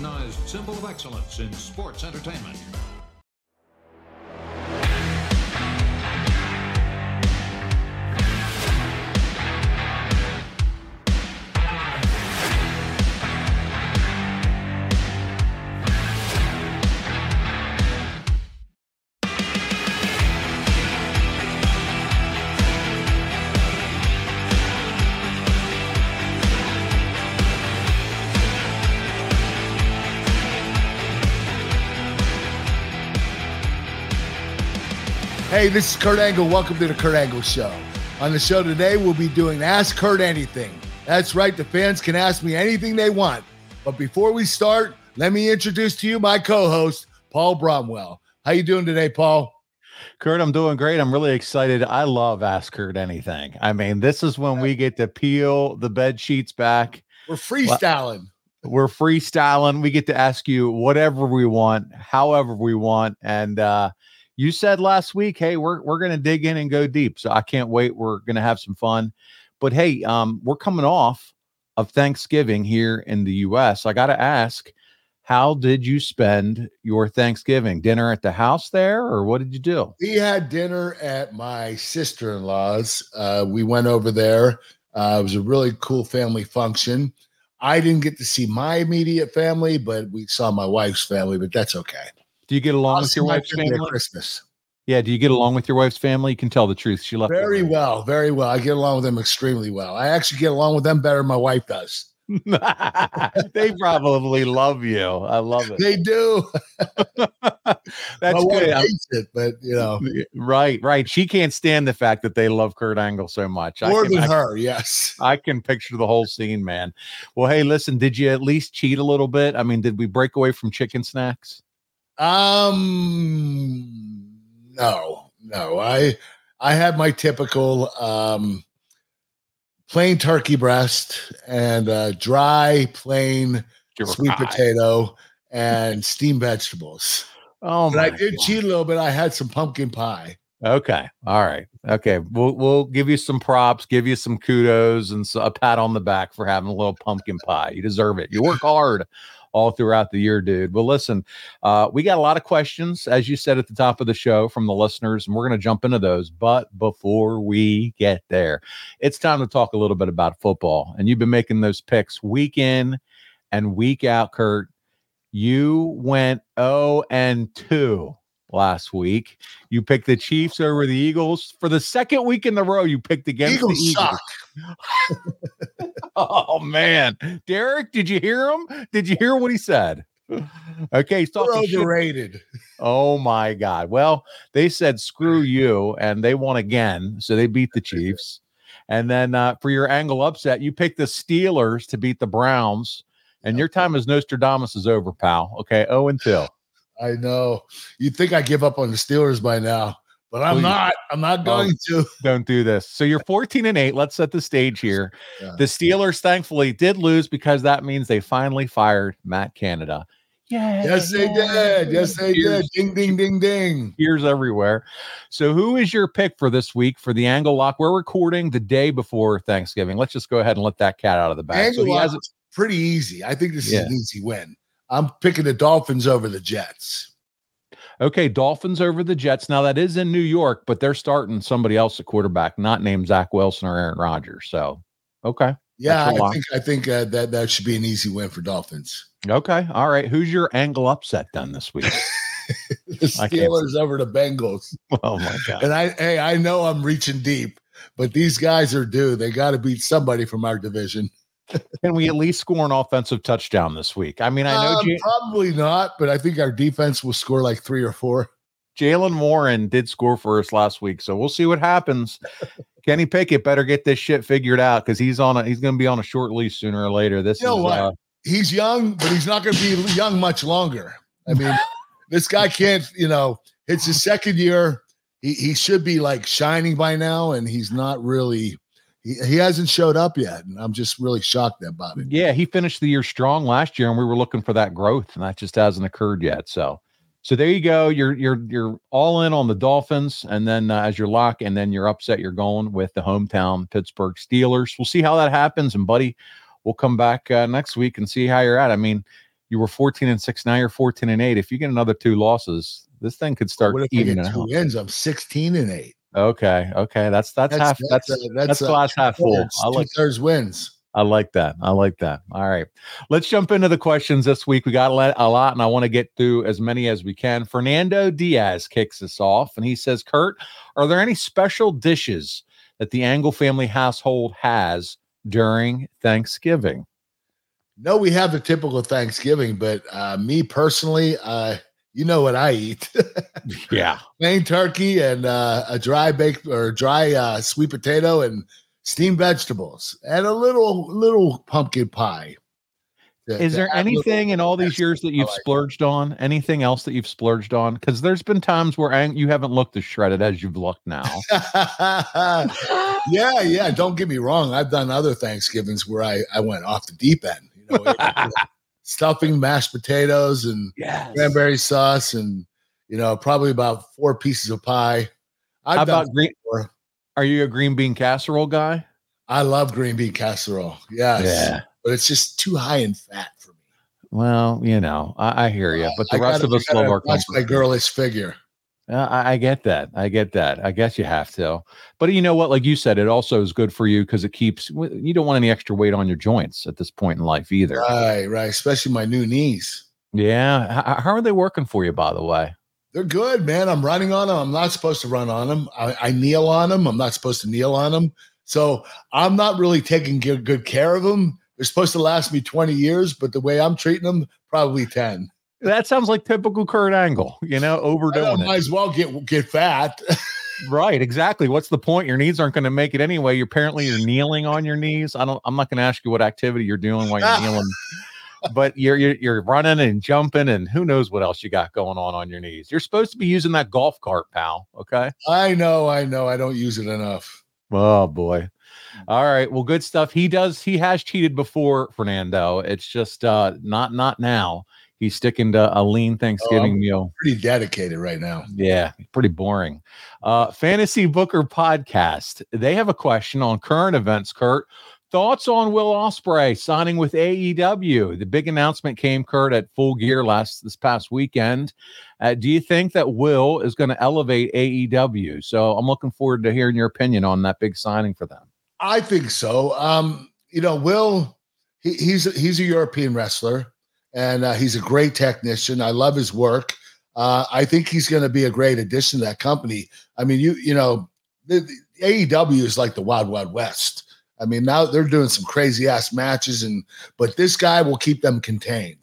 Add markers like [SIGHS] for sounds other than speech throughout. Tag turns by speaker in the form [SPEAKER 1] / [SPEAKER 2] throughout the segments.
[SPEAKER 1] recognized symbol of excellence in sports entertainment.
[SPEAKER 2] Hey, this is Kurt Angle. Welcome to the Kurt Angle Show. On the show today, we'll be doing Ask Kurt Anything. That's right, the fans can ask me anything they want. But before we start, let me introduce to you my co-host, Paul Bromwell. How you doing today, Paul?
[SPEAKER 3] Kurt, I'm doing great. I'm really excited. I love Ask Kurt Anything. I mean, this is when we get to peel the bed sheets back.
[SPEAKER 2] We're freestyling.
[SPEAKER 3] We're freestyling. We get to ask you whatever we want, however we want. And uh, you said last week, hey, we're we're gonna dig in and go deep. So I can't wait. We're gonna have some fun. But hey, um, we're coming off of Thanksgiving here in the US. I gotta ask, how did you spend your Thanksgiving? Dinner at the house there, or what did you do?
[SPEAKER 2] We had dinner at my sister-in-law's. Uh, we went over there. Uh, it was a really cool family function. I didn't get to see my immediate family, but we saw my wife's family, but that's okay.
[SPEAKER 3] Do you get along
[SPEAKER 2] I'll
[SPEAKER 3] with your wife's
[SPEAKER 2] family at? Christmas.
[SPEAKER 3] Yeah, do you get along with your wife's family? You can tell the truth. She left
[SPEAKER 2] Very well, very well. I get along with them extremely well. I actually get along with them better than my wife does. [LAUGHS]
[SPEAKER 3] they probably love you. I love it.
[SPEAKER 2] They do. [LAUGHS]
[SPEAKER 3] That's good.
[SPEAKER 2] It, but you know,
[SPEAKER 3] right, right. She can't stand the fact that they love Kurt Angle so much.
[SPEAKER 2] More
[SPEAKER 3] can,
[SPEAKER 2] than
[SPEAKER 3] I,
[SPEAKER 2] her. Yes.
[SPEAKER 3] I can picture the whole scene, man. Well, hey, listen, did you at least cheat a little bit? I mean, did we break away from chicken snacks?
[SPEAKER 2] Um, no, no. I I had my typical um plain turkey breast and uh, dry plain sweet potato and steamed vegetables.
[SPEAKER 3] Oh,
[SPEAKER 2] But I did
[SPEAKER 3] God.
[SPEAKER 2] cheat a little bit. I had some pumpkin pie.
[SPEAKER 3] Okay. All right. Okay. We'll we'll give you some props, give you some kudos and so, a pat on the back for having a little pumpkin pie. You deserve it. You work hard all throughout the year, dude. Well, listen, uh, we got a lot of questions, as you said at the top of the show, from the listeners, and we're going to jump into those. But before we get there, it's time to talk a little bit about football. And you've been making those picks week in and week out, Kurt. You went 0 and 2 last week. You picked the Chiefs over the Eagles for the second week in the row. You picked against
[SPEAKER 2] Eagles
[SPEAKER 3] the Eagles.
[SPEAKER 2] suck. [LAUGHS]
[SPEAKER 3] Oh man, Derek, did you hear him? Did you hear what he said? Okay, he's talking shit.
[SPEAKER 2] overrated.
[SPEAKER 3] Oh my God. Well, they said screw [LAUGHS] you, and they won again, so they beat the [LAUGHS] Chiefs. And then uh, for your angle upset, you picked the Steelers to beat the Browns, and your time as Nostradamus is over, pal. Okay, oh and two.
[SPEAKER 2] I know. You'd think I give up on the Steelers by now, but I'm
[SPEAKER 3] Please.
[SPEAKER 2] not. I'm not oh, going to. [LAUGHS]
[SPEAKER 3] don't do this. So you're 14 and 8. Let's set the stage here.
[SPEAKER 2] Yeah.
[SPEAKER 3] The Steelers thankfully did lose because that means they finally fired Matt Canada. Yeah.
[SPEAKER 2] Yes, they did. Yes, they did. Ding, ding, ding, ding.
[SPEAKER 3] Ears everywhere. So who is your pick for this week for the angle lock? We're recording the day before Thanksgiving. Let's just go ahead and let that cat out of the bag. So
[SPEAKER 2] Angle
[SPEAKER 3] he
[SPEAKER 2] lock pretty easy. I think this
[SPEAKER 3] Yeah.
[SPEAKER 2] is an easy win. I'm picking the Dolphins over the Jets.
[SPEAKER 3] okay, Dolphins over the Jets. Now that is in New York, but they're starting somebody else at quarterback, not named Zach Wilson or Aaron Rodgers. So okay.
[SPEAKER 2] Yeah, I think I think uh, that that should be an easy win for Dolphins.
[SPEAKER 3] Okay. All right. Who's your angle upset done this week? [LAUGHS]
[SPEAKER 2] The Steelers over the Bengals. [LAUGHS]
[SPEAKER 3] oh my god.
[SPEAKER 2] And I hey, I know I'm reaching deep, but these guys are due. They got to beat somebody from our division.
[SPEAKER 3] Can we at least score an offensive touchdown this week? I mean, I know
[SPEAKER 2] Um,
[SPEAKER 3] Ja-
[SPEAKER 2] probably not, but I think our defense will score like three or four.
[SPEAKER 3] Jaylen Warren did score for us last week, so we'll see what happens. [LAUGHS] Kenny Pickett better get this shit figured out because he's on a he's going to be on a short lease sooner or later. This
[SPEAKER 2] You know
[SPEAKER 3] is
[SPEAKER 2] what?
[SPEAKER 3] uh,
[SPEAKER 2] He's young, but he's not going to be young much longer. I mean, [LAUGHS] this guy can't. You know, it's his second year. He he should be like shining by now, and he's not really. He, he hasn't showed up yet, and I'm just really shocked about it.
[SPEAKER 3] yeah, he finished the year strong last year, and we were looking for that growth, and that just hasn't occurred yet. So, so there you go. You're you're you're all in on the Dolphins, and then uh, as your lock, and then you're upset. You're going with the hometown Pittsburgh Steelers. We'll see how that happens, and buddy, we'll come back uh, next week and see how you're at. I mean, You were 14 and six. Now you're 14 and eight. If you get another two losses, this thing could start
[SPEAKER 2] What if I get two
[SPEAKER 3] out.
[SPEAKER 2] wins? I'm 16 and eight.
[SPEAKER 3] Okay, okay, that's that's, half. That's
[SPEAKER 2] uh,
[SPEAKER 3] that's,
[SPEAKER 2] uh,
[SPEAKER 3] glass half full. I like
[SPEAKER 2] two-thirds wins.
[SPEAKER 3] I like that. I like that. All right. Let's jump into the questions this week. We got a lot, a lot, and I want to get through as many as we can. Fernando Diaz kicks us off, and he says, Kurt, are there any special dishes that the Angle family household has during Thanksgiving?
[SPEAKER 2] No, we have the typical Thanksgiving, but uh, me personally, uh, you know what I eat: [LAUGHS]
[SPEAKER 3] Yeah.
[SPEAKER 2] plain turkey and uh, a dry baked or dry uh, sweet potato and steamed vegetables and a little little pumpkin pie. To-
[SPEAKER 3] Is
[SPEAKER 2] to
[SPEAKER 3] there
[SPEAKER 2] add a little
[SPEAKER 3] anything in all these years that you've
[SPEAKER 2] I like it.
[SPEAKER 3] splurged on? Anything else that you've splurged on? Because there's been times where Ang- you haven't looked as shredded as you've looked now. [LAUGHS]
[SPEAKER 2] yeah, yeah. Don't get me wrong. I've done other Thanksgivings where I I went off the deep end. You know, stuffing, mashed potatoes, and
[SPEAKER 3] yes.
[SPEAKER 2] cranberry sauce, and you know, probably about four pieces of pie. I've
[SPEAKER 3] How about green?
[SPEAKER 2] four.
[SPEAKER 3] Are you a green bean casserole guy?
[SPEAKER 2] I love green bean casserole. Yes, but it's just too high in fat for me.
[SPEAKER 3] Well, you know, I, I hear you, uh, but the
[SPEAKER 2] I
[SPEAKER 3] rest
[SPEAKER 2] gotta-
[SPEAKER 3] of us love our
[SPEAKER 2] watch my girlish figure.
[SPEAKER 3] Uh, I, I get that. I get that. I guess you have to. But you know what? Like you said, it also is good for you because it keeps. You don't want any extra weight on your joints at this point in life either.
[SPEAKER 2] Right, right. Especially my new knees.
[SPEAKER 3] Yeah. H- how are they working for you, by the way?
[SPEAKER 2] They're good, man. I'm running on them. I'm not supposed to run on them. I, I kneel on them. I'm not supposed to kneel on them. So I'm not really taking good, good care of them. They're supposed to last me 20 years, but the way I'm treating them, probably 10.
[SPEAKER 3] That sounds like typical Kurt Angle. You know,
[SPEAKER 2] I know, might
[SPEAKER 3] it.
[SPEAKER 2] as well get get fat. [LAUGHS]
[SPEAKER 3] Right. Exactly. What's the point? Your knees aren't going to make it anyway. You're apparently you're kneeling on your knees. I don't. I'm not going to ask you what activity you're doing while you're kneeling. [LAUGHS] But you're, you're you're running and jumping and who knows what else you got going on on your knees. You're supposed to be using that golf cart, pal. Okay.
[SPEAKER 2] I know, I know. I don't use it enough.
[SPEAKER 3] Oh boy. All right. Well, good stuff. He does. He has cheated before, Fernando. It's just uh not not now. He's sticking to a lean Thanksgiving meal.
[SPEAKER 2] Pretty dedicated right now.
[SPEAKER 3] Yeah, pretty boring. Uh Fantasy Booker podcast. They have a question on current events, Kurt. Thoughts on Will Ospreay signing with AEW? The big announcement came, Kurt, at Full Gear last this past weekend. Uh, do you think that Will is going to elevate AEW? So I'm looking forward to hearing your opinion on that big signing for them.
[SPEAKER 2] I think so. Um, you know, Will, he, he's he's a European wrestler, and uh, he's a great technician. I love his work. Uh, I think he's going to be a great addition to that company. I mean, you you know, the, the AEW is like the Wild Wild West. I mean, now they're doing some crazy ass matches, and but this guy will keep them contained.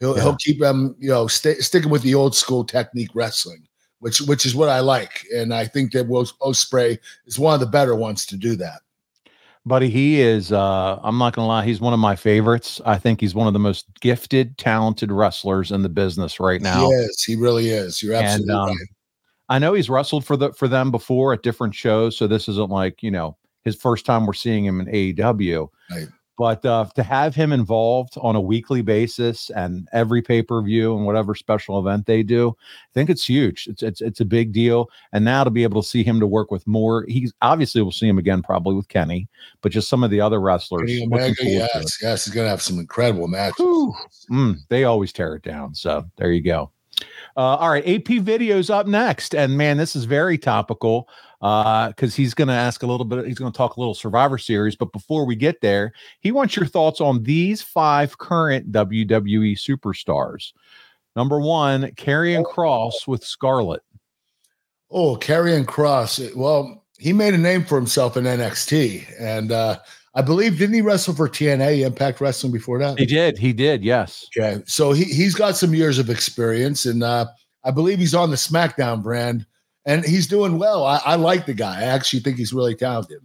[SPEAKER 2] He'll
[SPEAKER 3] Yeah.
[SPEAKER 2] he'll keep them, you know, sticking with the old school technique wrestling, which which is what I like, and I think that Will Ospreay is one of the better ones to do that.
[SPEAKER 3] Buddy, he is uh I'm not gonna lie, he's one of my favorites. I think he's one of the most gifted, talented wrestlers in the business right now.
[SPEAKER 2] He. He really is. You're
[SPEAKER 3] And
[SPEAKER 2] absolutely
[SPEAKER 3] um,
[SPEAKER 2] right.
[SPEAKER 3] I know he's wrestled for the for them before at different shows, so this isn't like, you know, his first time we're seeing him in AEW.
[SPEAKER 2] Right.
[SPEAKER 3] But uh, to have him involved on a weekly basis and every pay per view and whatever special event they do, I think it's huge. It's it's it's a big deal. And now to be able to see him to work with more, he's obviously we'll see him again probably with Kenny, but just some of the other wrestlers.
[SPEAKER 2] Omega, yes, yes, he's gonna have some incredible matches.
[SPEAKER 3] Mm, they always tear it down. So there you go. Uh, all right, AP videos up next, and man, this is very topical because he's going to ask a little bit. He's going to talk a little Survivor Series, but before we get there, he wants your thoughts on these five current WWE superstars. Number one, Karrion Kross with Scarlett.
[SPEAKER 2] Oh, Karrion Kross. Well, he made a name for himself in NXT, and uh, I believe didn't he wrestle for TNA Impact Wrestling before that?
[SPEAKER 3] He did. He did. Yes.
[SPEAKER 2] Okay, so he he's got some years of experience, and uh, I believe he's on the SmackDown brand, and he's doing well. I, I like the guy. I actually think he's really talented.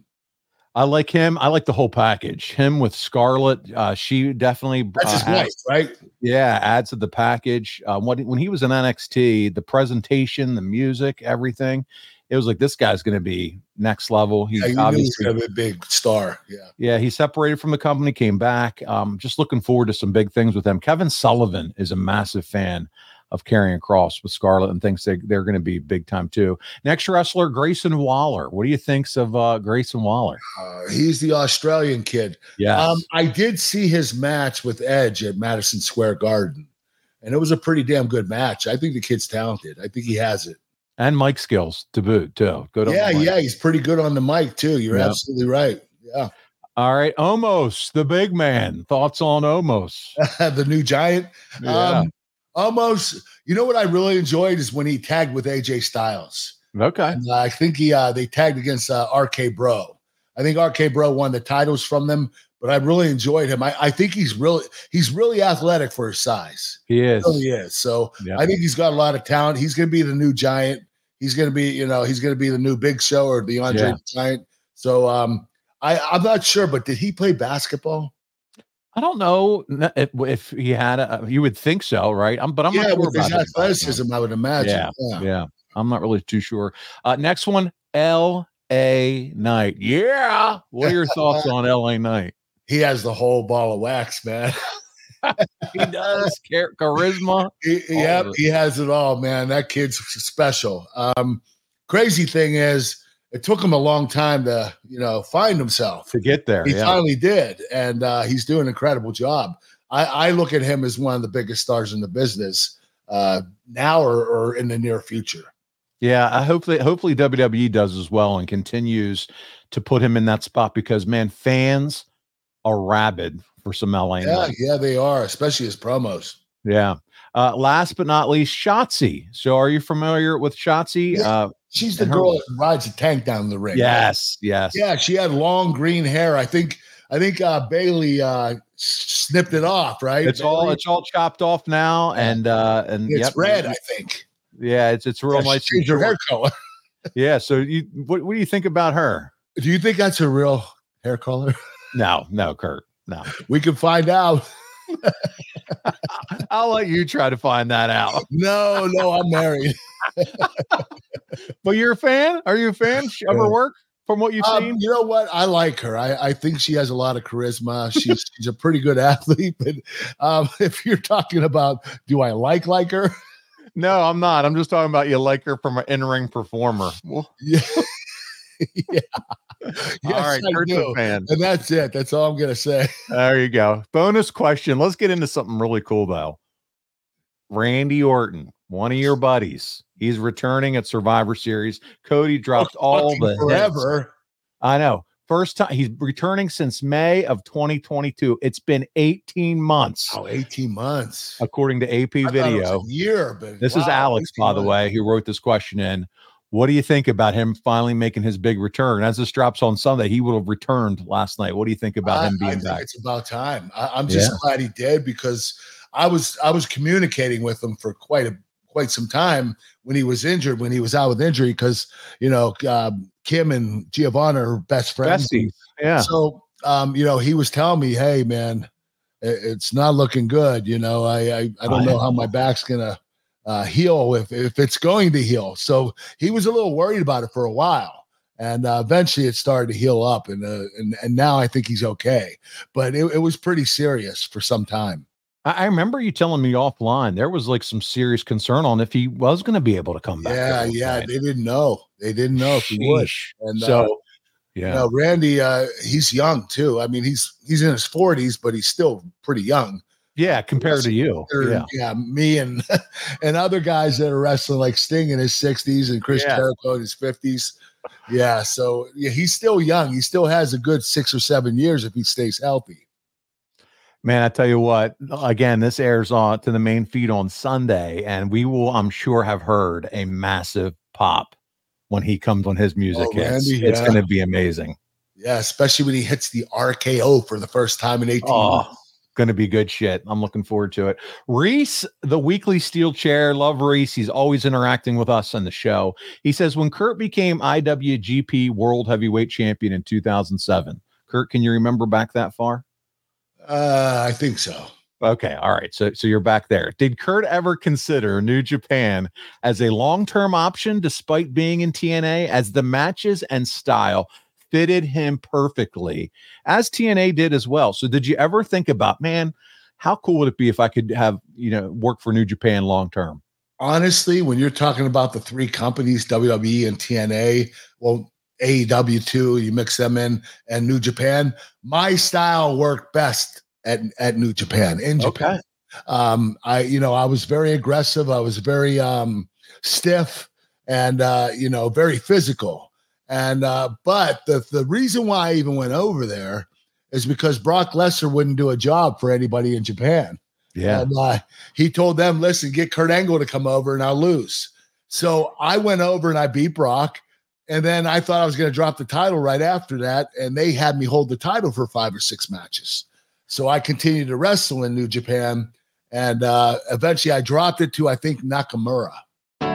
[SPEAKER 3] I like him. I like the whole package. Him with Scarlett. Uh, she definitely.
[SPEAKER 2] That's his
[SPEAKER 3] uh,
[SPEAKER 2] wife, right?
[SPEAKER 3] Yeah, adds to the package. Um, when when he was in NXT, the presentation, the music, everything, it was like this guy's going to be next level. He's
[SPEAKER 2] Yeah, he
[SPEAKER 3] obviously,
[SPEAKER 2] a big star. Yeah.
[SPEAKER 3] yeah, he separated from the company, came back. Um, just looking forward to some big things with him. Kevin Sullivan is a massive fan. Of Karrion Kross with Scarlett and thinks they, they're going to be big time too. Next wrestler, Grayson Waller. What do you think's of uh, Grayson Waller?
[SPEAKER 2] Uh, he's the Australian kid.
[SPEAKER 3] Yeah.
[SPEAKER 2] Um, I did see his match with Edge at Madison Square Garden, and it was a pretty damn good match. I think the kid's talented. I think he has it.
[SPEAKER 3] and mic skills to boot too. Good.
[SPEAKER 2] yeah,
[SPEAKER 3] mic.
[SPEAKER 2] yeah, he's pretty good on the mic too. You're absolutely right. Yeah,
[SPEAKER 3] All right, Omos, the big man. Thoughts on Omos? [LAUGHS]
[SPEAKER 2] the new giant.
[SPEAKER 3] Yeah.
[SPEAKER 2] Um, almost. You know what I really enjoyed is when he tagged with AJ Styles.
[SPEAKER 3] okay.
[SPEAKER 2] And, uh, I think he uh, they tagged against uh, RK Bro. I think RK Bro won the titles from them, but I really enjoyed him. I, I think he's really he's really athletic for his size.
[SPEAKER 3] He is.
[SPEAKER 2] He really is. So
[SPEAKER 3] Yeah.
[SPEAKER 2] I think he's got a lot of talent. He's going to be the new giant. He's going to be, you know, he's going to be the new Big Show or the Andre
[SPEAKER 3] Yeah.
[SPEAKER 2] the Giant. So um, I I'm not sure, but did he play basketball?
[SPEAKER 3] I don't know if, if he had a. You would think so, right? I'm, but I'm
[SPEAKER 2] yeah,
[SPEAKER 3] not sure
[SPEAKER 2] with
[SPEAKER 3] about his
[SPEAKER 2] athleticism, I would imagine.
[SPEAKER 3] Yeah.
[SPEAKER 2] yeah.
[SPEAKER 3] Yeah, I'm not really too sure. Uh, next one, L.A. Knight. Yeah. What are your [LAUGHS] thoughts on L.A. Knight?
[SPEAKER 2] He has the whole ball of wax, man. [LAUGHS]
[SPEAKER 3] He does Char- charisma. [LAUGHS]
[SPEAKER 2] He, yep, he has it all, man. That kid's special. Um, crazy thing is, it took him a long time to, you know, find himself.
[SPEAKER 3] to get there.
[SPEAKER 2] He
[SPEAKER 3] Yeah.
[SPEAKER 2] finally did, and uh, he's doing an incredible job. I, I look at him as one of the biggest stars in the business uh, now or, or in the near future.
[SPEAKER 3] Yeah, I hopefully hopefully WWE does as well and continues to put him in that spot because man, fans are rabid for some LA.
[SPEAKER 2] Yeah, yeah, they are, especially his promos.
[SPEAKER 3] Yeah. Uh, last but not least, Shotzi. So, are you familiar with Shotzi?
[SPEAKER 2] Yeah.
[SPEAKER 3] Uh,
[SPEAKER 2] She's the girl that rides a tank down the ring. right?
[SPEAKER 3] yes, yes.
[SPEAKER 2] Yeah, she had long green hair. I think I think uh, Bayley uh, snipped it off. Right?
[SPEAKER 3] It's all it's all chopped off now, and uh, and
[SPEAKER 2] It's
[SPEAKER 3] yep.
[SPEAKER 2] red. I think.
[SPEAKER 3] Yeah, it's it's real
[SPEAKER 2] Yeah,
[SPEAKER 3] nice.
[SPEAKER 2] her
[SPEAKER 3] short.
[SPEAKER 2] hair color. [LAUGHS]
[SPEAKER 3] Yeah. So, you what what do you think about her?
[SPEAKER 2] Do you think that's a real hair color?
[SPEAKER 3] No, no, Kurt. No,
[SPEAKER 2] We can find out. [LAUGHS]
[SPEAKER 3] I'll let you try to find that out. [LAUGHS]
[SPEAKER 2] No, no, I'm married. [LAUGHS]
[SPEAKER 3] But you're a fan? Are you a fan of her work from what you've
[SPEAKER 2] Um,
[SPEAKER 3] seen?
[SPEAKER 2] you know what? I like her. I, I think she has a lot of charisma. She's she's a pretty good athlete. But um, if you're talking about, do I like like her?
[SPEAKER 3] No, I'm not. I'm just talking about you like her from an in-ring performer. Well,
[SPEAKER 2] Yeah. yeah.
[SPEAKER 3] All [LAUGHS]
[SPEAKER 2] Yes,
[SPEAKER 3] right,
[SPEAKER 2] I
[SPEAKER 3] Kurt's a fan.
[SPEAKER 2] And that's it. That's all I'm gonna say.
[SPEAKER 3] There you go. Bonus question. Let's get into something really cool though. Randy Orton, one of your buddies, he's returning at Survivor Series. Cody oh, dropped all
[SPEAKER 2] Fucking
[SPEAKER 3] the hits.
[SPEAKER 2] forever.
[SPEAKER 3] I know. First time he's returning since May of 2022. It's been 18 months,
[SPEAKER 2] Oh, 18 months.
[SPEAKER 3] according to AP
[SPEAKER 2] I thought it was
[SPEAKER 3] Video.
[SPEAKER 2] year, but
[SPEAKER 3] This is Alex,
[SPEAKER 2] 18
[SPEAKER 3] by the way, who wrote this question in. What do you think about him finally making his big return? As this drops on Sunday, he would have returned last night. What do you think about
[SPEAKER 2] I-
[SPEAKER 3] him
[SPEAKER 2] I
[SPEAKER 3] being
[SPEAKER 2] think
[SPEAKER 3] back?
[SPEAKER 2] It's about time. I, I'm just glad he did because I was I was communicating with him for quite a quite some time when he was injured, when he was out with injury, because you know um, Kim and Giovanna are best friends.
[SPEAKER 3] Besties. Yeah.
[SPEAKER 2] So um, you know, he was telling me, "Hey, man, it- it's not looking good. You know, I I, I don't know how my back's gonna uh, heal if if it's going to heal." So he was a little worried about it for a while, and uh, eventually it started to heal up, and uh, and and now I think he's okay. But it, it was pretty serious for some time.
[SPEAKER 3] I, remember you telling me offline there was like some serious concern on if he was going to be able to come back.
[SPEAKER 2] Yeah, yeah,
[SPEAKER 3] one
[SPEAKER 2] they didn't know. They didn't know if he would. And uh,
[SPEAKER 3] so, yeah.
[SPEAKER 2] you know, Randy, uh, he's young too. I mean, he's he's in his forties, but he's still pretty young.
[SPEAKER 3] Yeah, compared to you.
[SPEAKER 2] Or,
[SPEAKER 3] Yeah.
[SPEAKER 2] yeah, me and [LAUGHS] and other guys that are wrestling like Sting in his sixties and Chris
[SPEAKER 3] Yeah.
[SPEAKER 2] Jericho in his fifties. Yeah, so yeah, he's still young. He still has a good six or seven years if he stays healthy.
[SPEAKER 3] Man, I tell you what, again, this airs on to the main feed on Sunday, and we will, I'm sure, have heard a massive pop when he comes on his oh, music
[SPEAKER 2] Oh,
[SPEAKER 3] hits.
[SPEAKER 2] Randy,
[SPEAKER 3] It's
[SPEAKER 2] yeah.
[SPEAKER 3] going to be amazing.
[SPEAKER 2] Yeah, especially when he hits the RKO for the first time in 18
[SPEAKER 3] Oh,
[SPEAKER 2] months.
[SPEAKER 3] Going to be good shit. I'm looking forward to it. Reese, the weekly steel chair, love Reese. He's always interacting with us on the show. He says when Kurt became IWGP World Heavyweight Champion in 2007. Kurt, can you remember back that far?
[SPEAKER 2] Uh, I think so.
[SPEAKER 3] Okay, all right. So so you're back there. Did Kurt ever consider New Japan as a long-term option despite being in TNA as the matches and style fitted him perfectly as TNA did as well. So did you ever think about, man, how cool would it be if I could have you know work for New Japan long term?
[SPEAKER 2] Honestly, when you're talking about the three companies, WWE and TNA, well, AEW too, you mix them in, and New Japan, my style worked best at at New Japan in Japan. Okay. Um, I you know I was very aggressive. I was very um, stiff and uh, you know very physical. And uh, but the the reason why I even went over there is because Brock Lesnar wouldn't do a job for anybody in Japan.
[SPEAKER 3] Yeah.
[SPEAKER 2] And, uh, he told them, listen, get Kurt Angle to come over and I'll lose. So I went over and I beat Brock. And then I thought I was going to drop the title right after that. And they had me hold the title for five or six matches. So I continued to wrestle in New Japan. And uh, eventually I dropped it to, I think, Nakamura.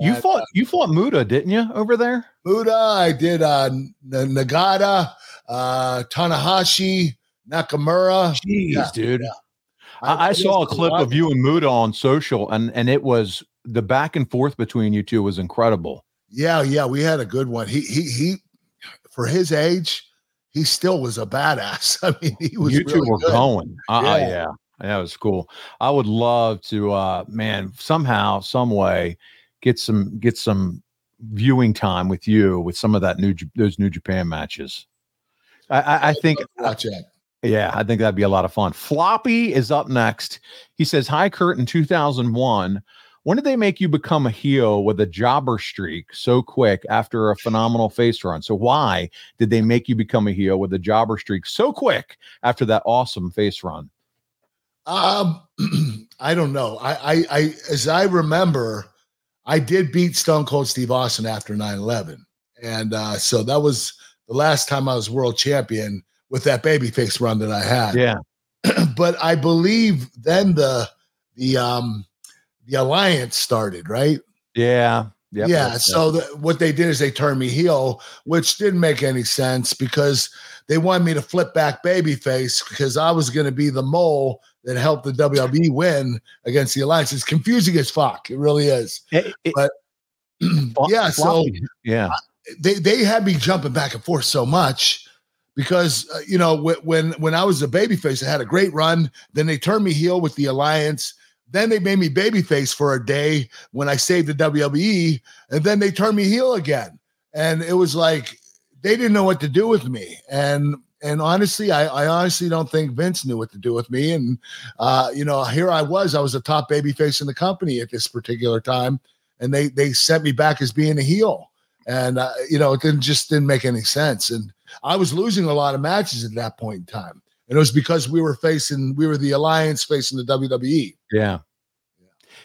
[SPEAKER 3] You fought you fought Muta, didn't you, over there?
[SPEAKER 2] Muta, I did uh Nagata, uh Tanahashi, Nakamura.
[SPEAKER 3] Jeez, yeah, dude. Yeah. I, I, saw a clip of you and Muta on social, and and it was the back and forth between you two was incredible.
[SPEAKER 2] Yeah, yeah, we had a good one. He he he, for his age, he still was a badass. [LAUGHS] I mean, he was.
[SPEAKER 3] You two
[SPEAKER 2] really
[SPEAKER 3] were
[SPEAKER 2] good.
[SPEAKER 3] going. Uh, yeah. yeah, that was cool. I would love to, uh man, somehow, some way, get some get some viewing time with you with some of that new those New Japan matches. I, I, I think
[SPEAKER 2] watch it.
[SPEAKER 3] Yeah, I think that'd be a lot of fun. Floppy is up next. He says, Hi, Kurt, in 2001. When did they make you become a heel with a jobber streak so quick after a phenomenal face run? So, why did they make you become a heel with a jobber streak so quick after that awesome face run?
[SPEAKER 2] Um, [CLEARS THROAT] I don't know. I, I, I, as I remember, I did beat Stone Cold Steve Austin after 9 11. And uh, so that was the last time I was world champion with that babyface run that I had.
[SPEAKER 3] Yeah. [CLEARS THROAT]
[SPEAKER 2] but I believe then the the um the alliance started, right?
[SPEAKER 3] Yeah.
[SPEAKER 2] Yep, yeah. So the, what they did is they turned me heel, which didn't make any sense because they wanted me to flip back babyface because I was going to be the mole that helped the WWE win against the alliance. It's confusing as fuck. It really is. It, it, but [CLEARS THROAT] [CLEARS THROAT] yeah, so
[SPEAKER 3] yeah,
[SPEAKER 2] they they had me jumping back and forth so much because uh, you know when when I was a babyface, I had a great run. Then they turned me heel with the alliance. Then they made me babyface for a day when I saved the WWE, and then they turned me heel again. And it was like they didn't know what to do with me. And and honestly, I, I honestly don't think Vince knew what to do with me. And uh, you know, here I was, I was a top babyface in the company at this particular time, and they they sent me back as being a heel. And uh, you know, it didn't just didn't make any sense. And I was losing a lot of matches at that point in time. And it was because we were facing, we were the alliance facing the WWE.
[SPEAKER 3] Yeah.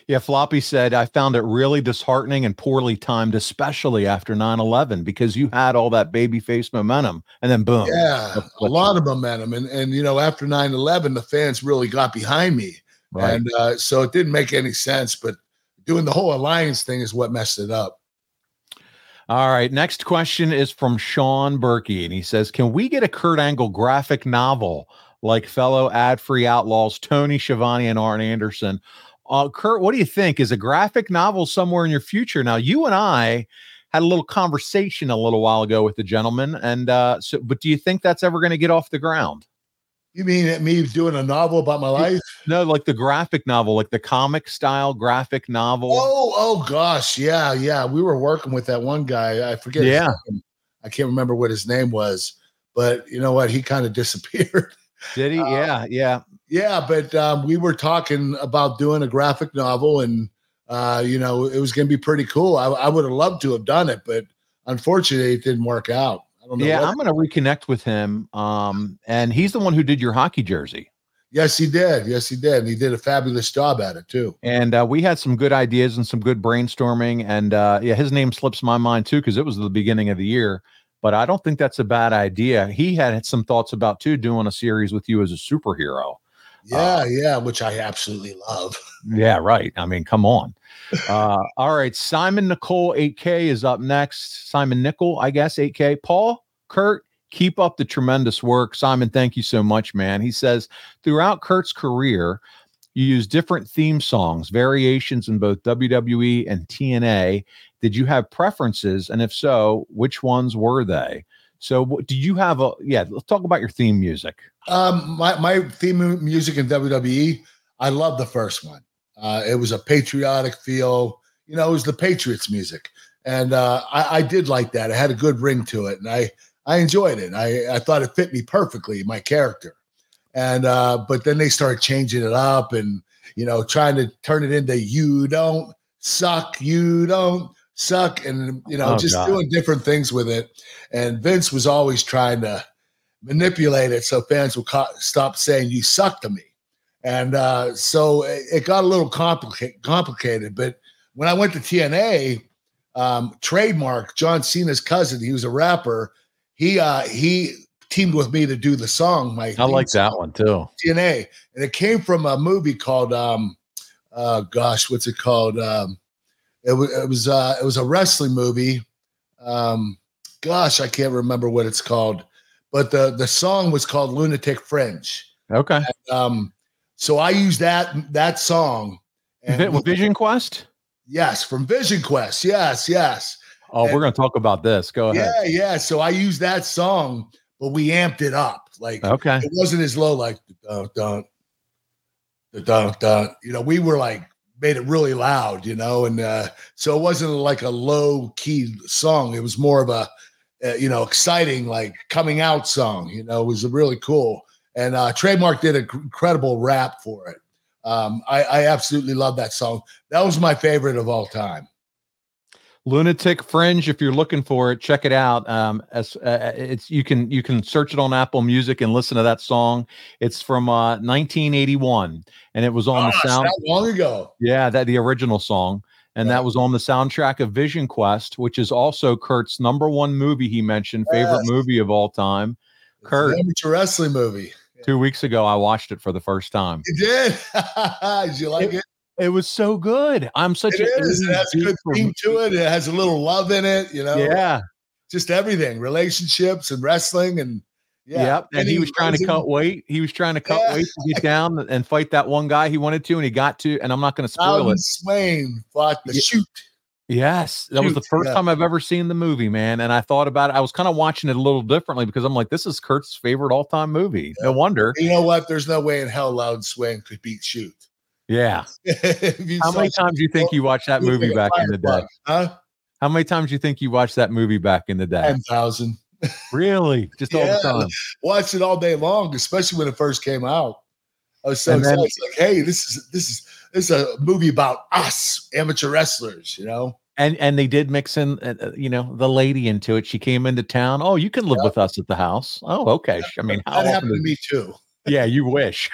[SPEAKER 3] Yeah, Floppy said, I found it really disheartening and poorly timed, especially after 9 11, because you had all that baby face momentum and then boom.
[SPEAKER 2] Yeah, a lot of momentum. And, and you know, after 9 11, the fans really got behind me. Right. And uh, so it didn't make any sense. But doing the whole alliance thing is what messed it up.
[SPEAKER 3] All right. Next question is from Sean Berkey, and he says, "Can we get a Kurt Angle graphic novel like fellow ad-free outlaws Tony Schiavone and Arn Anderson?" Uh, Kurt, what do you think? Is a graphic novel somewhere in your future? Now, you and I had a little conversation a little while ago with the gentleman, and uh, so, but do you think that's ever going to get off the ground?
[SPEAKER 2] You mean me doing a novel about my life?
[SPEAKER 3] No, like the graphic novel, like the comic style graphic novel.
[SPEAKER 2] Oh, oh gosh, yeah, yeah. We were working with that one guy. I forget.
[SPEAKER 3] Yeah,
[SPEAKER 2] I can't remember what his name was, but you know what? He kind of [LAUGHS] disappeared.
[SPEAKER 3] Did he? Uh, yeah, yeah,
[SPEAKER 2] yeah. But um, we were talking about doing a graphic novel, and uh, you know, it was going to be pretty cool. I, I would have loved to have done it, but unfortunately, it didn't work out
[SPEAKER 3] yeah, what. I'm going to reconnect with him. Um, and he's the one who did your hockey jersey.
[SPEAKER 2] Yes, he did. Yes, he did. And he did a fabulous job at it too.
[SPEAKER 3] And uh, we had some good ideas and some good brainstorming. And uh, yeah, his name slips my mind too because it was the beginning of the year. But I don't think that's a bad idea. He had some thoughts about too doing a series with you as a superhero.
[SPEAKER 2] Yeah, yeah, which I absolutely love. [LAUGHS]
[SPEAKER 3] Yeah, right. I mean, come on. Uh, all right. Simon Nicole 8K is up next. Simon Nickel, I guess, 8K. Paul, Kurt, keep up the tremendous work. Simon, thank you so much, man. He says throughout Kurt's career, you use different theme songs, variations in both WWE and TNA. Did you have preferences? And if so, which ones were they? So, what- do you have a, yeah, let's talk about your theme music.
[SPEAKER 2] Um, my my theme music in WWE, I love the first one. Uh, it was a patriotic feel. You know, it was the Patriots music, and uh, I, I did like that. It had a good ring to it, and I I enjoyed it. I I thought it fit me perfectly, my character. And uh, but then they started changing it up, and you know, trying to turn it into "You don't suck, you don't suck," and you know,
[SPEAKER 3] Oh,
[SPEAKER 2] just
[SPEAKER 3] God.
[SPEAKER 2] doing different things with it. And Vince was always trying to manipulate it so fans will co- stop saying you suck to me. And uh, so it, it got a little complicated, complicated. But when I went to TNA, um, Trademarc John Cena's cousin, he was a rapper. He uh, he teamed with me to do the song. My
[SPEAKER 3] I like that one too.
[SPEAKER 2] TNA, and it came from a movie called um, uh, gosh, what's it called? Um, it was it was uh, it was a wrestling movie. Um, gosh, I can't remember what it's called, but the the song was called Lunatic Fringe.
[SPEAKER 3] Okay.
[SPEAKER 2] Um, so I used that that song.
[SPEAKER 3] Vi- with Vision Quest?
[SPEAKER 2] yes, from Vision Quest. Yes, yes.
[SPEAKER 3] Oh, we're going to talk about this. Go ahead.
[SPEAKER 2] Yeah, yeah. So I used that song, but we amped it up. Like
[SPEAKER 3] Okay.
[SPEAKER 2] it wasn't as low like dun dun dun dun. dun. You know, we were like made it really loud. You know, and uh, so it wasn't like a low key song. It was more of a uh, you know exciting like coming out song. You know, it was really cool. And uh, Trademarc did an incredible rap for it. Um, I, I absolutely love that song. That was my favorite of all time.
[SPEAKER 3] Lunatic Fringe. If you're looking for it, check it out. Um, as uh, it's you can you can search it on Apple Music and listen to that song. It's from uh, 1981, and it was on the sound.
[SPEAKER 2] that long ago.
[SPEAKER 3] Yeah, that the original song, and
[SPEAKER 2] Yeah.
[SPEAKER 3] that was on the soundtrack of Vision Quest, which is also Kurt's number one movie. He mentioned favorite
[SPEAKER 2] Yes.
[SPEAKER 3] movie of all time.
[SPEAKER 2] It's
[SPEAKER 3] Kurt.
[SPEAKER 2] an amateur wrestling movie.
[SPEAKER 3] Two weeks ago, I watched it for the first time.
[SPEAKER 2] You did. [LAUGHS] did you like it?
[SPEAKER 3] It was so good. I'm such
[SPEAKER 2] It
[SPEAKER 3] a
[SPEAKER 2] is. It has a good theme to it. It has a little love in it. You know.
[SPEAKER 3] Yeah.
[SPEAKER 2] Just everything, relationships and wrestling, and yeah.
[SPEAKER 3] Yep. And he was trying to cut weight. He was trying to cut
[SPEAKER 2] Yeah.
[SPEAKER 3] weight to get [LAUGHS] down and fight that one guy he wanted to, and he got to. And I'm not going to spoil
[SPEAKER 2] Alvin
[SPEAKER 3] it.
[SPEAKER 2] Swain fought the
[SPEAKER 3] Yeah.
[SPEAKER 2] Shute.
[SPEAKER 3] Yes, that was the first
[SPEAKER 2] yeah.
[SPEAKER 3] time I've ever seen the movie, man. And I thought about it. I was kind of watching it a little differently because I'm like, this is Kurt's favorite all time movie. No wonder.
[SPEAKER 2] You know what? There's no way in hell Louden Swain could beat Shute.
[SPEAKER 3] Yeah. [LAUGHS] How many times do you think you watched that movie back in the day?
[SPEAKER 2] Huh?
[SPEAKER 3] How many times do you think you watched that movie back in the day?
[SPEAKER 2] Ten thousand.
[SPEAKER 3] Really? Just all the time.
[SPEAKER 2] Watched it all day long, especially when it first came out. I was so
[SPEAKER 3] And then-
[SPEAKER 2] excited. It's like, hey, this is this is this is a movie about us amateur wrestlers. You know.
[SPEAKER 3] And and they did mix in, uh, uh, you know, the lady into it. She came into town. Oh, you can live with us at the house. Oh, okay. I mean, how
[SPEAKER 2] That happened to me too.
[SPEAKER 3] Yeah, you wish.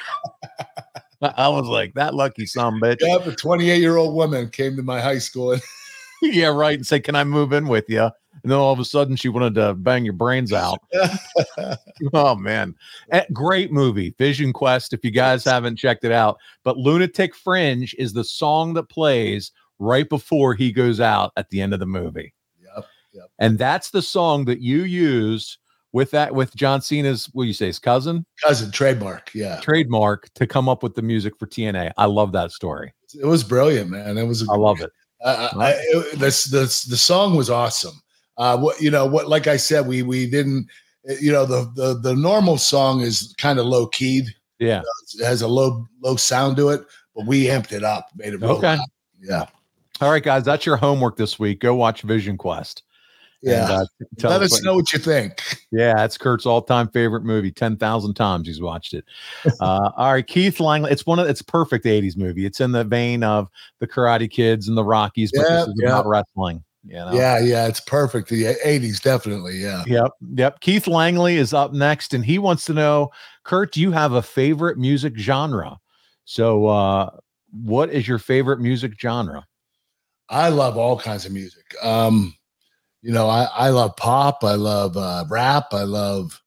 [SPEAKER 3] [LAUGHS] [LAUGHS] I was like that lucky son bitch.
[SPEAKER 2] Yeah, a 28 year old woman came to my high school and [LAUGHS]
[SPEAKER 3] yeah, right. And say, "Can I move in with you?" And then all of a sudden, she wanted to bang your brains out. [LAUGHS] oh man, Eh, great movie, Vision Quest. If you guys haven't checked it out, but Lunatic Fringe is the song that plays right before he goes out at the end of the movie,
[SPEAKER 2] Yep, yep.
[SPEAKER 3] and that's the song that you used with that with John Cena's. What do you say, his cousin
[SPEAKER 2] cousin Trademarc. Yeah,
[SPEAKER 3] Trademarc to come up with the music for TNA. I love that story.
[SPEAKER 2] it was brilliant, man. It was.
[SPEAKER 3] I love it.
[SPEAKER 2] I, I, it, this this the song was awesome. Uh, what you know, what like I said, we we didn't. You know, the the the normal song is kind of low keyed.
[SPEAKER 3] Yeah.
[SPEAKER 2] It has a low low sound to it, but we amped it up, made it
[SPEAKER 3] Okay.
[SPEAKER 2] loud. Yeah,
[SPEAKER 3] All right, guys, that's your homework this week. Go watch Vision Quest.
[SPEAKER 2] Yeah.
[SPEAKER 3] And, uh,
[SPEAKER 2] Let
[SPEAKER 3] us
[SPEAKER 2] know what you think.
[SPEAKER 3] Yeah, that's Kurt's all-time favorite movie. Ten thousand times he's watched it. Uh, all right, Keith Langley. It's one of it's perfect '80s movie. It's in the vein of the Karate Kids and the Rockies, but
[SPEAKER 2] Yeah,
[SPEAKER 3] this is about wrestling. You know?
[SPEAKER 2] Yeah, yeah, it's perfect. The '80s, definitely. Yeah.
[SPEAKER 3] Yep. Yep. Keith Langley is up next, and he wants to know, Kurt, do you have a favorite music genre? So, uh, what is your favorite music genre?
[SPEAKER 2] I love all kinds of music. Um, you know, I, I love pop, I love uh, rap, I love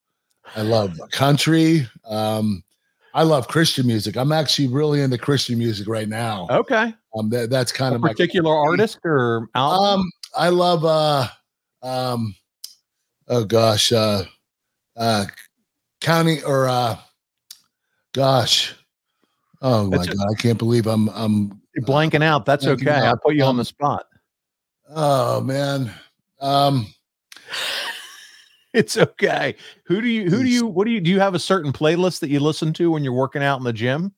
[SPEAKER 2] I love country. Um, I love Christian music. I'm actually really into Christian music right now.
[SPEAKER 3] Okay.
[SPEAKER 2] Um, that, that's kind
[SPEAKER 3] A
[SPEAKER 2] of my
[SPEAKER 3] particular artist or album?
[SPEAKER 2] Um, I love uh, um, oh gosh, uh, uh, county or uh, gosh, oh my
[SPEAKER 3] a-
[SPEAKER 2] god, I can't believe I'm I'm
[SPEAKER 3] blanking out. That's okay. I
[SPEAKER 2] out.
[SPEAKER 3] put you on
[SPEAKER 2] Um,
[SPEAKER 3] the spot.
[SPEAKER 2] oh man, um,
[SPEAKER 3] It's okay. Who do you who do you what do you do you have a certain playlist that you listen to when you're working out in the gym?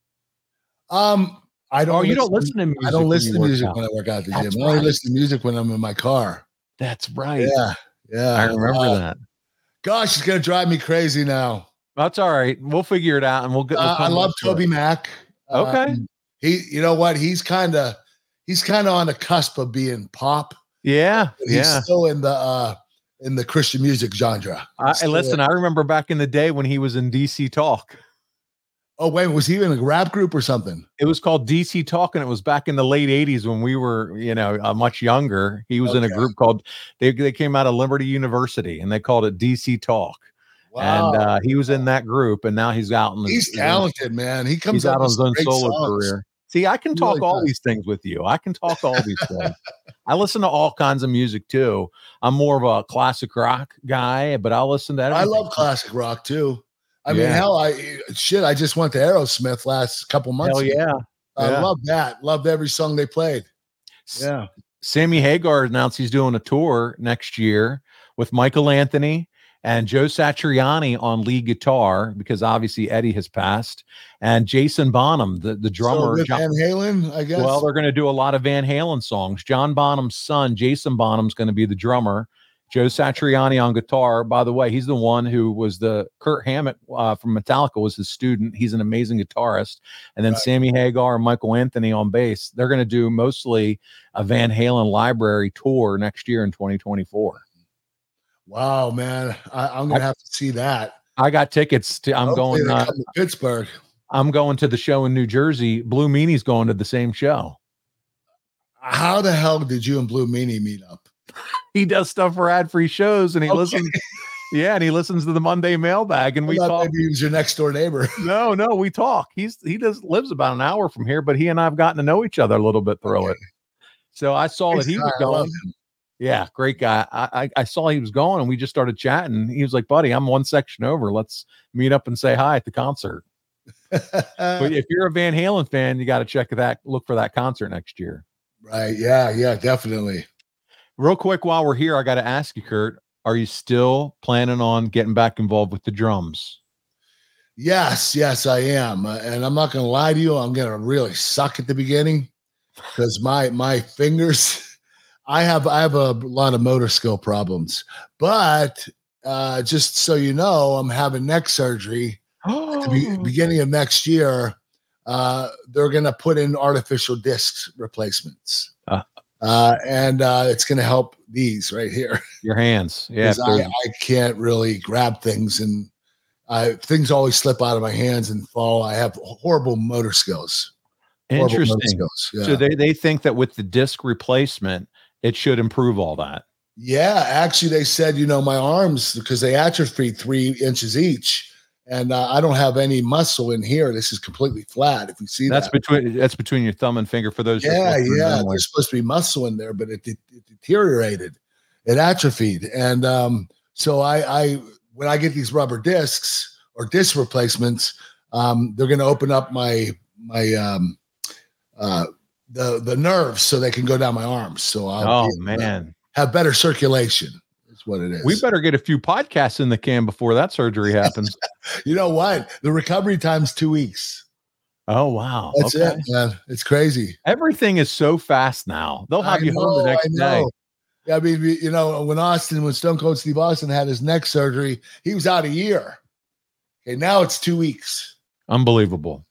[SPEAKER 2] um, I don't.
[SPEAKER 3] Oh, you don't listen to music.
[SPEAKER 2] I don't listen to music
[SPEAKER 3] out.
[SPEAKER 2] when I work out at the
[SPEAKER 3] That's
[SPEAKER 2] gym. I only listen to music when I'm in my car.
[SPEAKER 3] That's right.
[SPEAKER 2] Yeah, yeah.
[SPEAKER 3] I remember
[SPEAKER 2] Uh,
[SPEAKER 3] that.
[SPEAKER 2] Gosh, it's gonna drive me crazy now.
[SPEAKER 3] That's all right. We'll figure it out and we'll get we'll
[SPEAKER 2] Uh, I love
[SPEAKER 3] back to it.
[SPEAKER 2] TobyMac.
[SPEAKER 3] Okay.
[SPEAKER 2] Um, he, you know what? He's kind of, he's kind of on the cusp of being pop.
[SPEAKER 3] Yeah.
[SPEAKER 2] He's
[SPEAKER 3] Yeah.
[SPEAKER 2] still in the, uh, in the Christian music genre.
[SPEAKER 3] I, listen, I remember back in the day when he was in DC Talk.
[SPEAKER 2] oh wait, was he in a rap group or something?
[SPEAKER 3] It was called DC Talk, and it was back in the late '80s when we were, you know, uh, much younger. He was in a group called they they came out of Liberty University, and they called it DC Talk. Wow. And uh, he was in that group, and now he's out in the
[SPEAKER 2] he's talented, man. He comes
[SPEAKER 3] He's out on his own solo
[SPEAKER 2] songs.
[SPEAKER 3] career. See, I can talk
[SPEAKER 2] really
[SPEAKER 3] all these things with you. I can talk all these things. [LAUGHS] I listen to all kinds of music too. I'm more of a classic rock guy, but I'll listen to
[SPEAKER 2] I love classic rock too. I mean, hell, I shit. I just went to Aerosmith last couple months.
[SPEAKER 3] Hell
[SPEAKER 2] ago.
[SPEAKER 3] yeah.
[SPEAKER 2] I
[SPEAKER 3] yeah.
[SPEAKER 2] love that. Loved every song they played. Yeah.
[SPEAKER 3] Sammy Hagar announced he's doing a tour next year with Michael Anthony and Joe Satriani on lead guitar because obviously Eddie has passed, and Jason Bonham, the, the drummer.
[SPEAKER 2] with
[SPEAKER 3] John-
[SPEAKER 2] Van Halen, I guess.
[SPEAKER 3] well, they're going to do a lot of Van Halen songs. John Bonham's son, Jason Bonham's going to be the drummer. Joe Satriani on guitar. By the way, he's the one who was the Kirk Hammett uh, from Metallica was his student. He's an amazing guitarist. And then
[SPEAKER 2] Right.
[SPEAKER 3] Sammy Hagar and Michael Anthony on bass. They're going to do mostly a Van Halen library tour next year in 2024.
[SPEAKER 2] Wow, man. I, I'm gonna have to see that.
[SPEAKER 3] I got tickets to. I'm
[SPEAKER 2] Hopefully
[SPEAKER 3] going. Uh,
[SPEAKER 2] to Pittsburgh.
[SPEAKER 3] I'm going to the show in New Jersey. Blue Meanie's going to the same show.
[SPEAKER 2] How the hell did you and Blue Meanie meet up? [LAUGHS]
[SPEAKER 3] He does stuff for ad-free shows, and he
[SPEAKER 2] Okay.
[SPEAKER 3] listens. Yeah, and he listens to the Monday mailbag, and we
[SPEAKER 2] I
[SPEAKER 3] talk.
[SPEAKER 2] maybe he was your next door neighbor. [LAUGHS]
[SPEAKER 3] No, no, we talk. He's he does lives about an hour from here, but he and I've gotten to know each other a little bit through
[SPEAKER 2] Okay.
[SPEAKER 3] it. So I saw that he was
[SPEAKER 2] I
[SPEAKER 3] going. Yeah, great guy. I, I I saw he was going, and we just started chatting. He was like, "Buddy, I'm one section over. Let's meet up and say hi at the concert." But [LAUGHS] if you're a Van Halen fan, you got to check that. Look for that concert next year.
[SPEAKER 2] right. Yeah. Yeah. Definitely.
[SPEAKER 3] Real quick, while we're here, I got to ask you, Kurt. Are you still planning on getting back involved with the drums?
[SPEAKER 2] Yes. Yes, I am. Uh, and I'm not going to lie to you. I'm going to really suck at the beginning because my my fingers. [LAUGHS] I have I have a lot of motor skill problems, but uh, just so you know, I'm having neck surgery at the be- beginning of next year. Uh, they're going to put in artificial disc replacements,
[SPEAKER 3] Ah.
[SPEAKER 2] uh, and uh, it's going to help these right here.
[SPEAKER 3] Your hands, yeah.
[SPEAKER 2] 'Cause
[SPEAKER 3] if
[SPEAKER 2] I, I can't really grab things and I things always slip out of my hands and fall. I have horrible motor skills. Horrible motor
[SPEAKER 3] Interesting.
[SPEAKER 2] skills. Yeah.
[SPEAKER 3] So they, they think that with the disc replacement, it should improve all that.
[SPEAKER 2] yeah, actually, they said you know my arms because they atrophied three inches each, and uh, I don't have any muscle in here. This is completely flat. If you see
[SPEAKER 3] That's
[SPEAKER 2] that,
[SPEAKER 3] between that's between your thumb and finger for those.
[SPEAKER 2] yeah, yeah. There's supposed to be muscle in there, but it, it, it deteriorated, it atrophied, and um, so I, I when I get these rubber discs or disc replacements, um, they're going to open up my my um, uh, the the nerves so they can go down my arms. So I'll
[SPEAKER 3] Oh
[SPEAKER 2] be able to
[SPEAKER 3] man,
[SPEAKER 2] have better circulation. That's what it is.
[SPEAKER 3] we better get a few podcasts in the can before that surgery [LAUGHS] happens.
[SPEAKER 2] you know what? The recovery time's two weeks.
[SPEAKER 3] oh wow,
[SPEAKER 2] That's
[SPEAKER 3] okay.
[SPEAKER 2] it, man. It's crazy.
[SPEAKER 3] Everything is so fast now. They'll have
[SPEAKER 2] I
[SPEAKER 3] you home the next day.
[SPEAKER 2] Yeah, I mean, you know, when Austin, when Stone Cold Steve Austin had his neck surgery, he was out a year. Okay, now it's two weeks.
[SPEAKER 3] Unbelievable.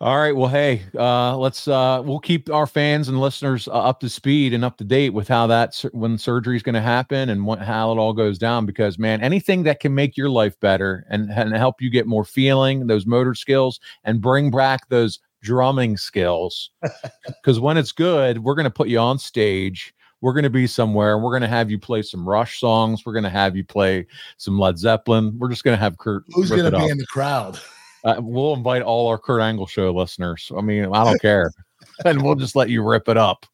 [SPEAKER 3] All right. Well, hey, uh, let's uh, we'll keep our fans and listeners uh, up to speed and up to date with how that sur- when surgery is going to happen and what, how it all goes down. Because man, anything that can make your life better and, and help you get more feeling, those motor skills, and bring back those drumming skills. [LAUGHS] Because when it's good, we're going to put you on stage. We're going to be somewhere and we're going to have you play some Rush songs. We're going to have you play some Led Zeppelin. We're just going to have Kurt.
[SPEAKER 2] Who's going to be
[SPEAKER 3] up.
[SPEAKER 2] in the crowd?
[SPEAKER 3] Uh, we'll invite all our Kurt Angle show listeners. I mean, I don't care. [LAUGHS] and we'll just let you rip it up.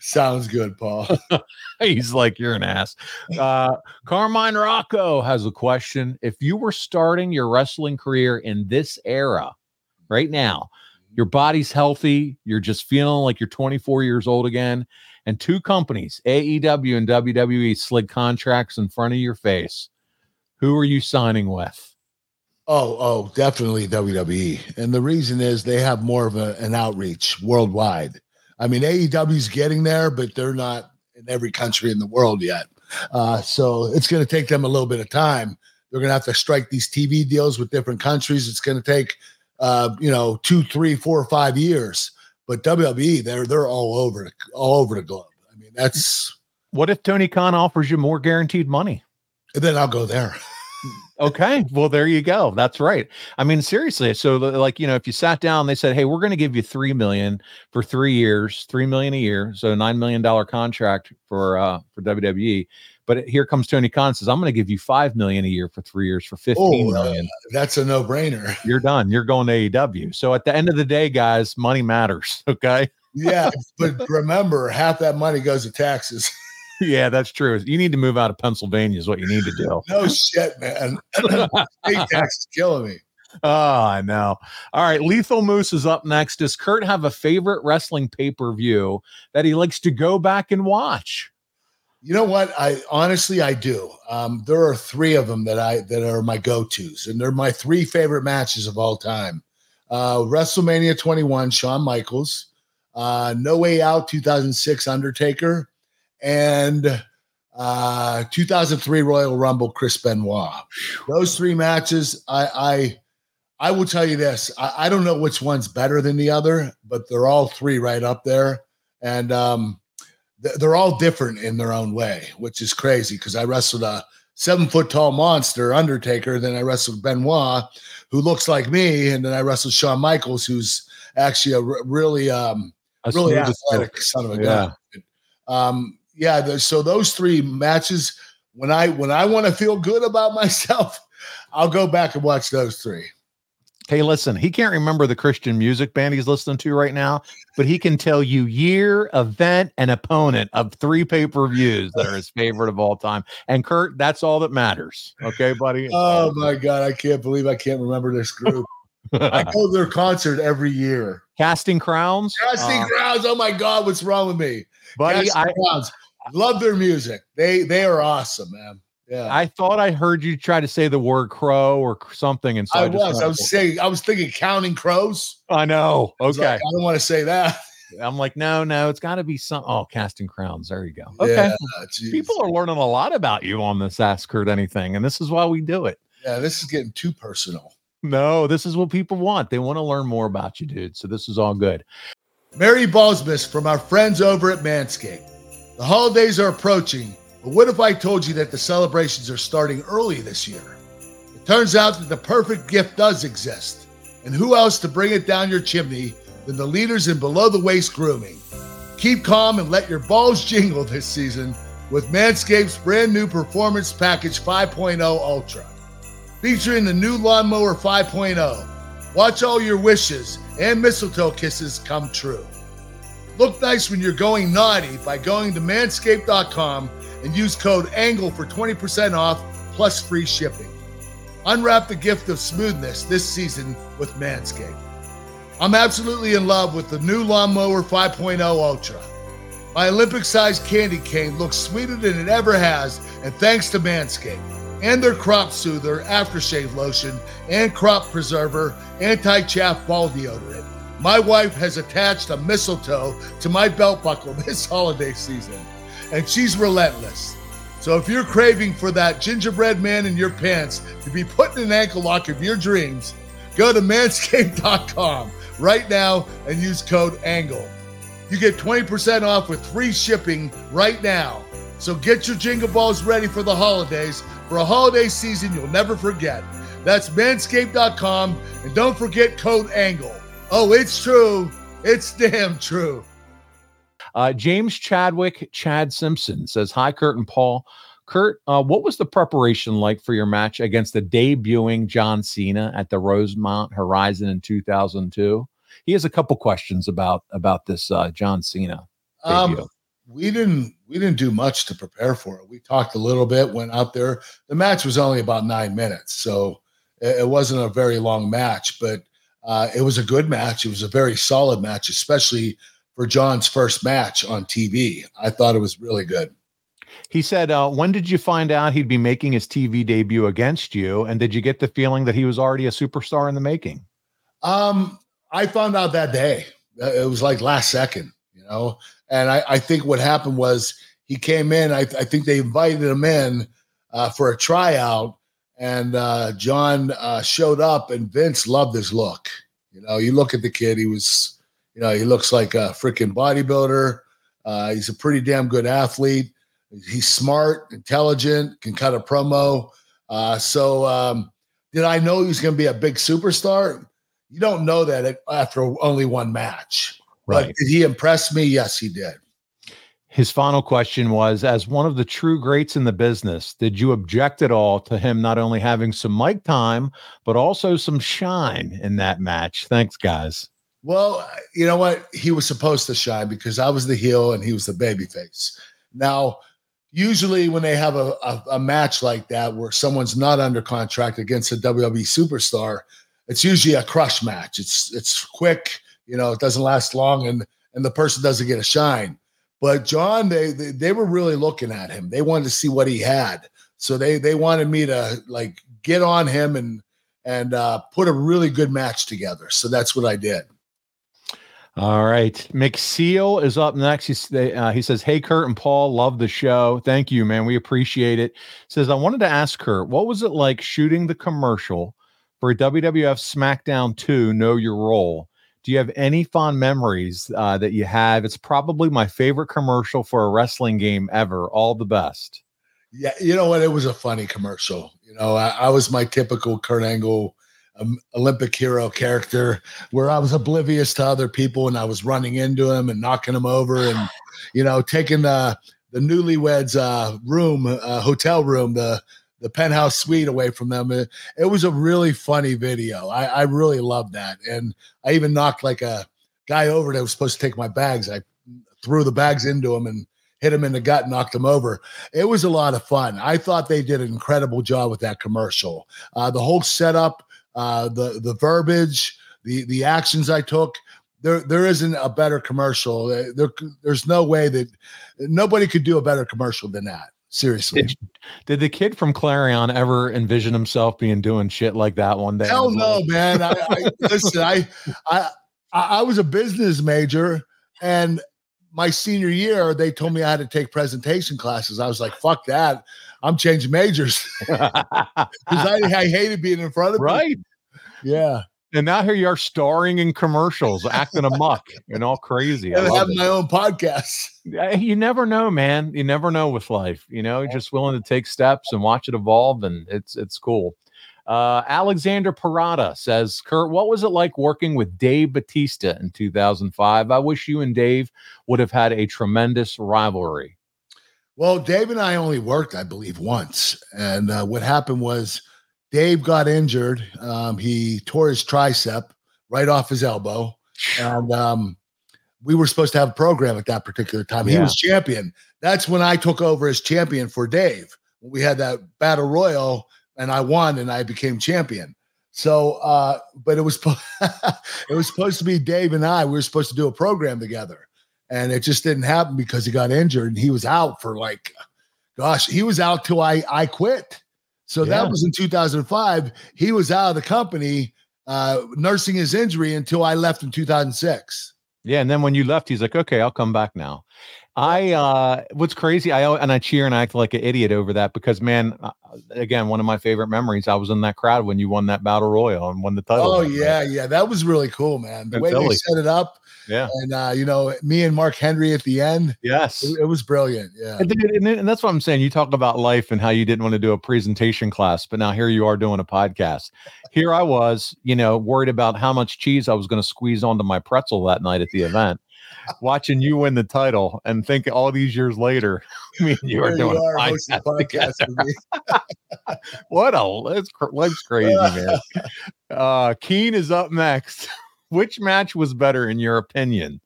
[SPEAKER 2] Sounds good, Paul. [LAUGHS]
[SPEAKER 3] He's like, you're an ass. Uh, Carmine Rocco has a question. If you were starting your wrestling career in this era right now, your body's healthy, you're just feeling like you're 24 years old again, and two companies, AEW and WWE, slid contracts in front of your face, who are you signing with?
[SPEAKER 2] Oh, oh, definitely WWE. And the reason is they have more of a, an outreach worldwide. I mean, AEW's getting there, but they're not in every country in the world yet. Uh, so it's going to take them a little bit of time. They're going to have to strike these TV deals with different countries. It's going to take, uh, you know, two, three, four, five years. But WWE, they're they're all over all over the globe. I mean, that's
[SPEAKER 3] what if Tony Khan offers you more guaranteed money?
[SPEAKER 2] then I'll go there.
[SPEAKER 3] Okay. Well, there you go. That's right. I mean, seriously. So, like, you know, if you sat down, they said, "Hey, we're going to give you three million for three years, three million a year, so nine million dollar contract for uh for WWE." But here comes Tony Khan says, "I'm going to give you five million a year for three years for fifteen
[SPEAKER 2] Oh, uh, that's a no brainer. [LAUGHS]
[SPEAKER 3] You're done. You're going to AEW." So at the end of the day, guys, money matters. [LAUGHS] Okay.
[SPEAKER 2] Yeah, but remember, half that money goes to taxes. [LAUGHS]
[SPEAKER 3] yeah, that's true. You need to move out of Pennsylvania. Is what you need to do.
[SPEAKER 2] No shit, man. [LAUGHS] State tax is killing me.
[SPEAKER 3] Oh, I know. All right. Lethal Moose is up next. Does Kurt have a favorite wrestling pay per view that he likes to go back and watch?
[SPEAKER 2] You know what? I honestly I do. Um, there are three of them that I that are my go tos, and they're my three favorite matches of all time. Uh, WrestleMania 21, Shawn Michaels, uh, No Way Out 2006, Undertaker, and uh, 2003 Royal Rumble, Chris Benoit. Those three matches, I I, I will tell you this: I, I don't know which one's better than the other, but they're all three right up there, and um, th- they're all different in their own way, which is crazy because I wrestled a seven foot tall monster, Undertaker, then I wrestled Benoit, who looks like me, and then I wrestled Shawn Michaels, who's actually a r- really um
[SPEAKER 3] A
[SPEAKER 2] really athletic son of a
[SPEAKER 3] Yeah.
[SPEAKER 2] gun. Um, yeah. The, so those three matches, when I when I want to feel good about [LAUGHS] myself, I'll go back and watch those three.
[SPEAKER 3] Hey, listen, he can't remember the Christian music band he's listening to right now, but he can tell you year, event, and opponent of three pay per views that are his favorite of all time. And Kurt, that's all that matters. Okay, buddy. [LAUGHS]
[SPEAKER 2] Oh my god, I can't believe I can't remember this group. I [LAUGHS] go to their concert every year.
[SPEAKER 3] Casting Crowns.
[SPEAKER 2] Casting
[SPEAKER 3] Uh,
[SPEAKER 2] Crowns. Oh my god, what's wrong with me?
[SPEAKER 3] buddy,
[SPEAKER 2] Casting
[SPEAKER 3] I,
[SPEAKER 2] Crowns. Love their music. They they are awesome, man. Yeah.
[SPEAKER 3] I thought I heard you try to say the word crow or something. And so
[SPEAKER 2] I,
[SPEAKER 3] I,
[SPEAKER 2] was. I was saying. I was thinking counting crows.
[SPEAKER 3] I know.
[SPEAKER 2] I
[SPEAKER 3] Okay.
[SPEAKER 2] like, I don't want to say that.
[SPEAKER 3] I'm like, no, no, it's got to be some. Oh, casting crowns. There you go. Okay.
[SPEAKER 2] Yeah.
[SPEAKER 3] People are learning a lot about you on this Ask Kurt Anything, and this is why we do it.
[SPEAKER 2] Yeah, this is getting too personal.
[SPEAKER 3] No, this is what people want. They want to learn more about you, dude. So this is all good.
[SPEAKER 2] Merry Ballsmas from our friends over at Manscaped. The holidays are approaching, but what if I told you that the celebrations are starting early this year? It turns out that the perfect gift does exist. And who else to bring it down your chimney than the leaders in below the waist grooming? Keep calm and let your balls [LAUGHS] jingle this season with Manscaped's brand new Performance Package 5.0 Ultra. Featuring the new Lawnmower 5.0. Watch all your wishes and mistletoe kisses come true. Look nice when you're going naughty by going to manscaped.com and use code ANGLE for 20% off plus free shipping. Unwrap the gift of smoothness this season with Manscaped. I'm absolutely in love with the new Lawnmower 5.0 Ultra. My Olympic sized candy cane looks sweeter than it ever has, and thanks to Manscaped. And their crop soother, aftershave lotion, and crop preserver, anti chaff ball deodorant. My wife has attached a mistletoe to my belt buckle [LAUGHS] this holiday season, and she's relentless. So if you're craving for that gingerbread man in your pants to be put in an ankle lock of your dreams, go to manscaped.com right now and use code ANGLE. You get 20% off with free shipping right now. So get your jingle balls ready for the holidays for a holiday season you'll never forget. That's manscaped.com and don't forget code ANGLE. Oh, it's true. It's damn true.
[SPEAKER 3] Uh, James Chadwick, Chad Simpson says, Hi, Kurt and Paul. Kurt, uh, what was the preparation like for your match against the debuting John Cena at the Rosemont Horizon in 2002? He has a couple questions about about this uh, John Cena.
[SPEAKER 2] Um, we didn't we didn't do much to prepare for it. We talked a little bit, went out there. The match was only about nine minutes, so it, it wasn't a very long match, but uh, it was a good match. It was a very solid match, especially for John's first match on TV. I thought it was really good.
[SPEAKER 3] He said, uh, "When did you find out he'd be making his TV debut against you? And did you get the feeling that he was already a superstar in the making?"
[SPEAKER 2] Um, I found out that day. Uh, it was like last second, you know. And I, I think what happened was he came in. I, I think they invited him in uh, for a tryout, and uh, John uh, showed up, and Vince loved his look. You know, you look at the kid; he was, you know, he looks like a freaking bodybuilder. Uh, he's a pretty damn good athlete. He's smart, intelligent, can cut a promo. Uh, so, um, did I know he was going to be a big superstar? You don't know that after only one match.
[SPEAKER 3] Right.
[SPEAKER 2] But did he impress me? Yes, he did.
[SPEAKER 3] His final question was As one of the true greats in the business, did you object at all to him not only having some mic time, but also some shine in that match? Thanks, guys.
[SPEAKER 2] Well, you know what? He was supposed to shine because I was the heel and he was the babyface. Now, usually when they have a, a, a, match like that where someone's not under contract against a WWE superstar, it's usually a crush match. It's it's quick, you know, it doesn't last long, and and the person doesn't get a shine. But John, they, they they were really looking at him. They wanted to see what he had, so they they wanted me to like get on him and and uh, put a really good match together. So that's what I did.
[SPEAKER 3] All right. McSeal is up next. He's, uh, he says, Hey, Kurt and Paul, love the show. Thank you, man. We appreciate it. Says, I wanted to ask Kurt, what was it like shooting the commercial for WWF SmackDown 2 Know Your Role? Do you have any fond memories uh, that you have? It's probably my favorite commercial for a wrestling game ever. All the best.
[SPEAKER 2] Yeah. You know what? It was a funny commercial. You know, I, I was my typical Kurt Angle um, Olympic hero character where I was oblivious to other people and I was running into him and knocking him over and, [SIGHS] you know, taking the, the newlyweds uh, room, uh, hotel room, the, the penthouse suite away from them. It, it was a really funny video. I, I really loved that. And I even knocked like a guy over that was supposed to take my bags. I threw the bags into him and hit him in the gut, knocked him over. It was a lot of fun. I thought they did an incredible job with that commercial. Uh, the whole setup, uh, the the verbiage, the the actions I took. There, there isn't a better commercial. There, there's no way that nobody could do a better commercial than that. Seriously.
[SPEAKER 3] Did, did, the kid from Clarion ever envision himself being doing shit like that one day?
[SPEAKER 2] Hell no, man. I, I listen, I, I I was a business major and my senior year, they told me I had to take presentation classes. I was like, fuck that. I'm changing majors. [LAUGHS] Because I, I hated being in front of
[SPEAKER 3] Right.
[SPEAKER 2] People. Yeah.
[SPEAKER 3] And now here you are starring in commercials, acting a muck and all crazy.
[SPEAKER 2] I have my own podcast.
[SPEAKER 3] You never know, man. You never know with life. You know, you're just willing to take steps and watch it evolve, and it's it's cool. Uh, Alexander Parada says, Kurt, what was it like working with Dave Batista in 2005? I wish you and Dave would have had a tremendous rivalry.
[SPEAKER 2] Well, Dave and I only worked, I believe, once. And uh, what happened was Dave got injured. Um, he tore his tricep right off his elbow. And um, we were supposed to have a program at that particular time. He
[SPEAKER 3] Yeah.
[SPEAKER 2] was champion. That's when I took over as champion for Dave. We had that battle royal and I won and I became champion. So, uh, but it was [LAUGHS] it was supposed to be Dave and I. We were supposed to do a program together, and it just didn't happen because he got injured and he was out for like, gosh, he was out till I I quit. So
[SPEAKER 3] Yeah.
[SPEAKER 2] that was in 2005. He was out of the company, uh, nursing his injury until I left in 2006.
[SPEAKER 3] Yeah, and then when you left, he's like, "Okay, I'll come back now." I uh what's crazy, I and I cheer and I act like an idiot over that because man, uh, again, one of my favorite memories. I was in that crowd when you won that battle royal and won the title.
[SPEAKER 2] Oh
[SPEAKER 3] that night.
[SPEAKER 2] yeah, yeah, that was really cool, man. The
[SPEAKER 3] In
[SPEAKER 2] way they set it up,
[SPEAKER 3] yeah,
[SPEAKER 2] and uh, you know, me and Mark Henry at the end,
[SPEAKER 3] yes.
[SPEAKER 2] it, it was brilliant. Yeah.
[SPEAKER 3] And, and, and that's what I'm saying. You talk about life and how you didn't want to do a presentation class, but now here you are doing a podcast. Here I was, you know, worried about how much cheese I was going to squeeze onto my pretzel that night at the event. Watching you win the title and think all these years later, [LAUGHS] me and you are doing
[SPEAKER 2] you are
[SPEAKER 3] a podcast
[SPEAKER 2] podcast. [LAUGHS]
[SPEAKER 3] What a life's crazy, man. [LAUGHS] Uh, Keen is up next. Which match was better in your opinion?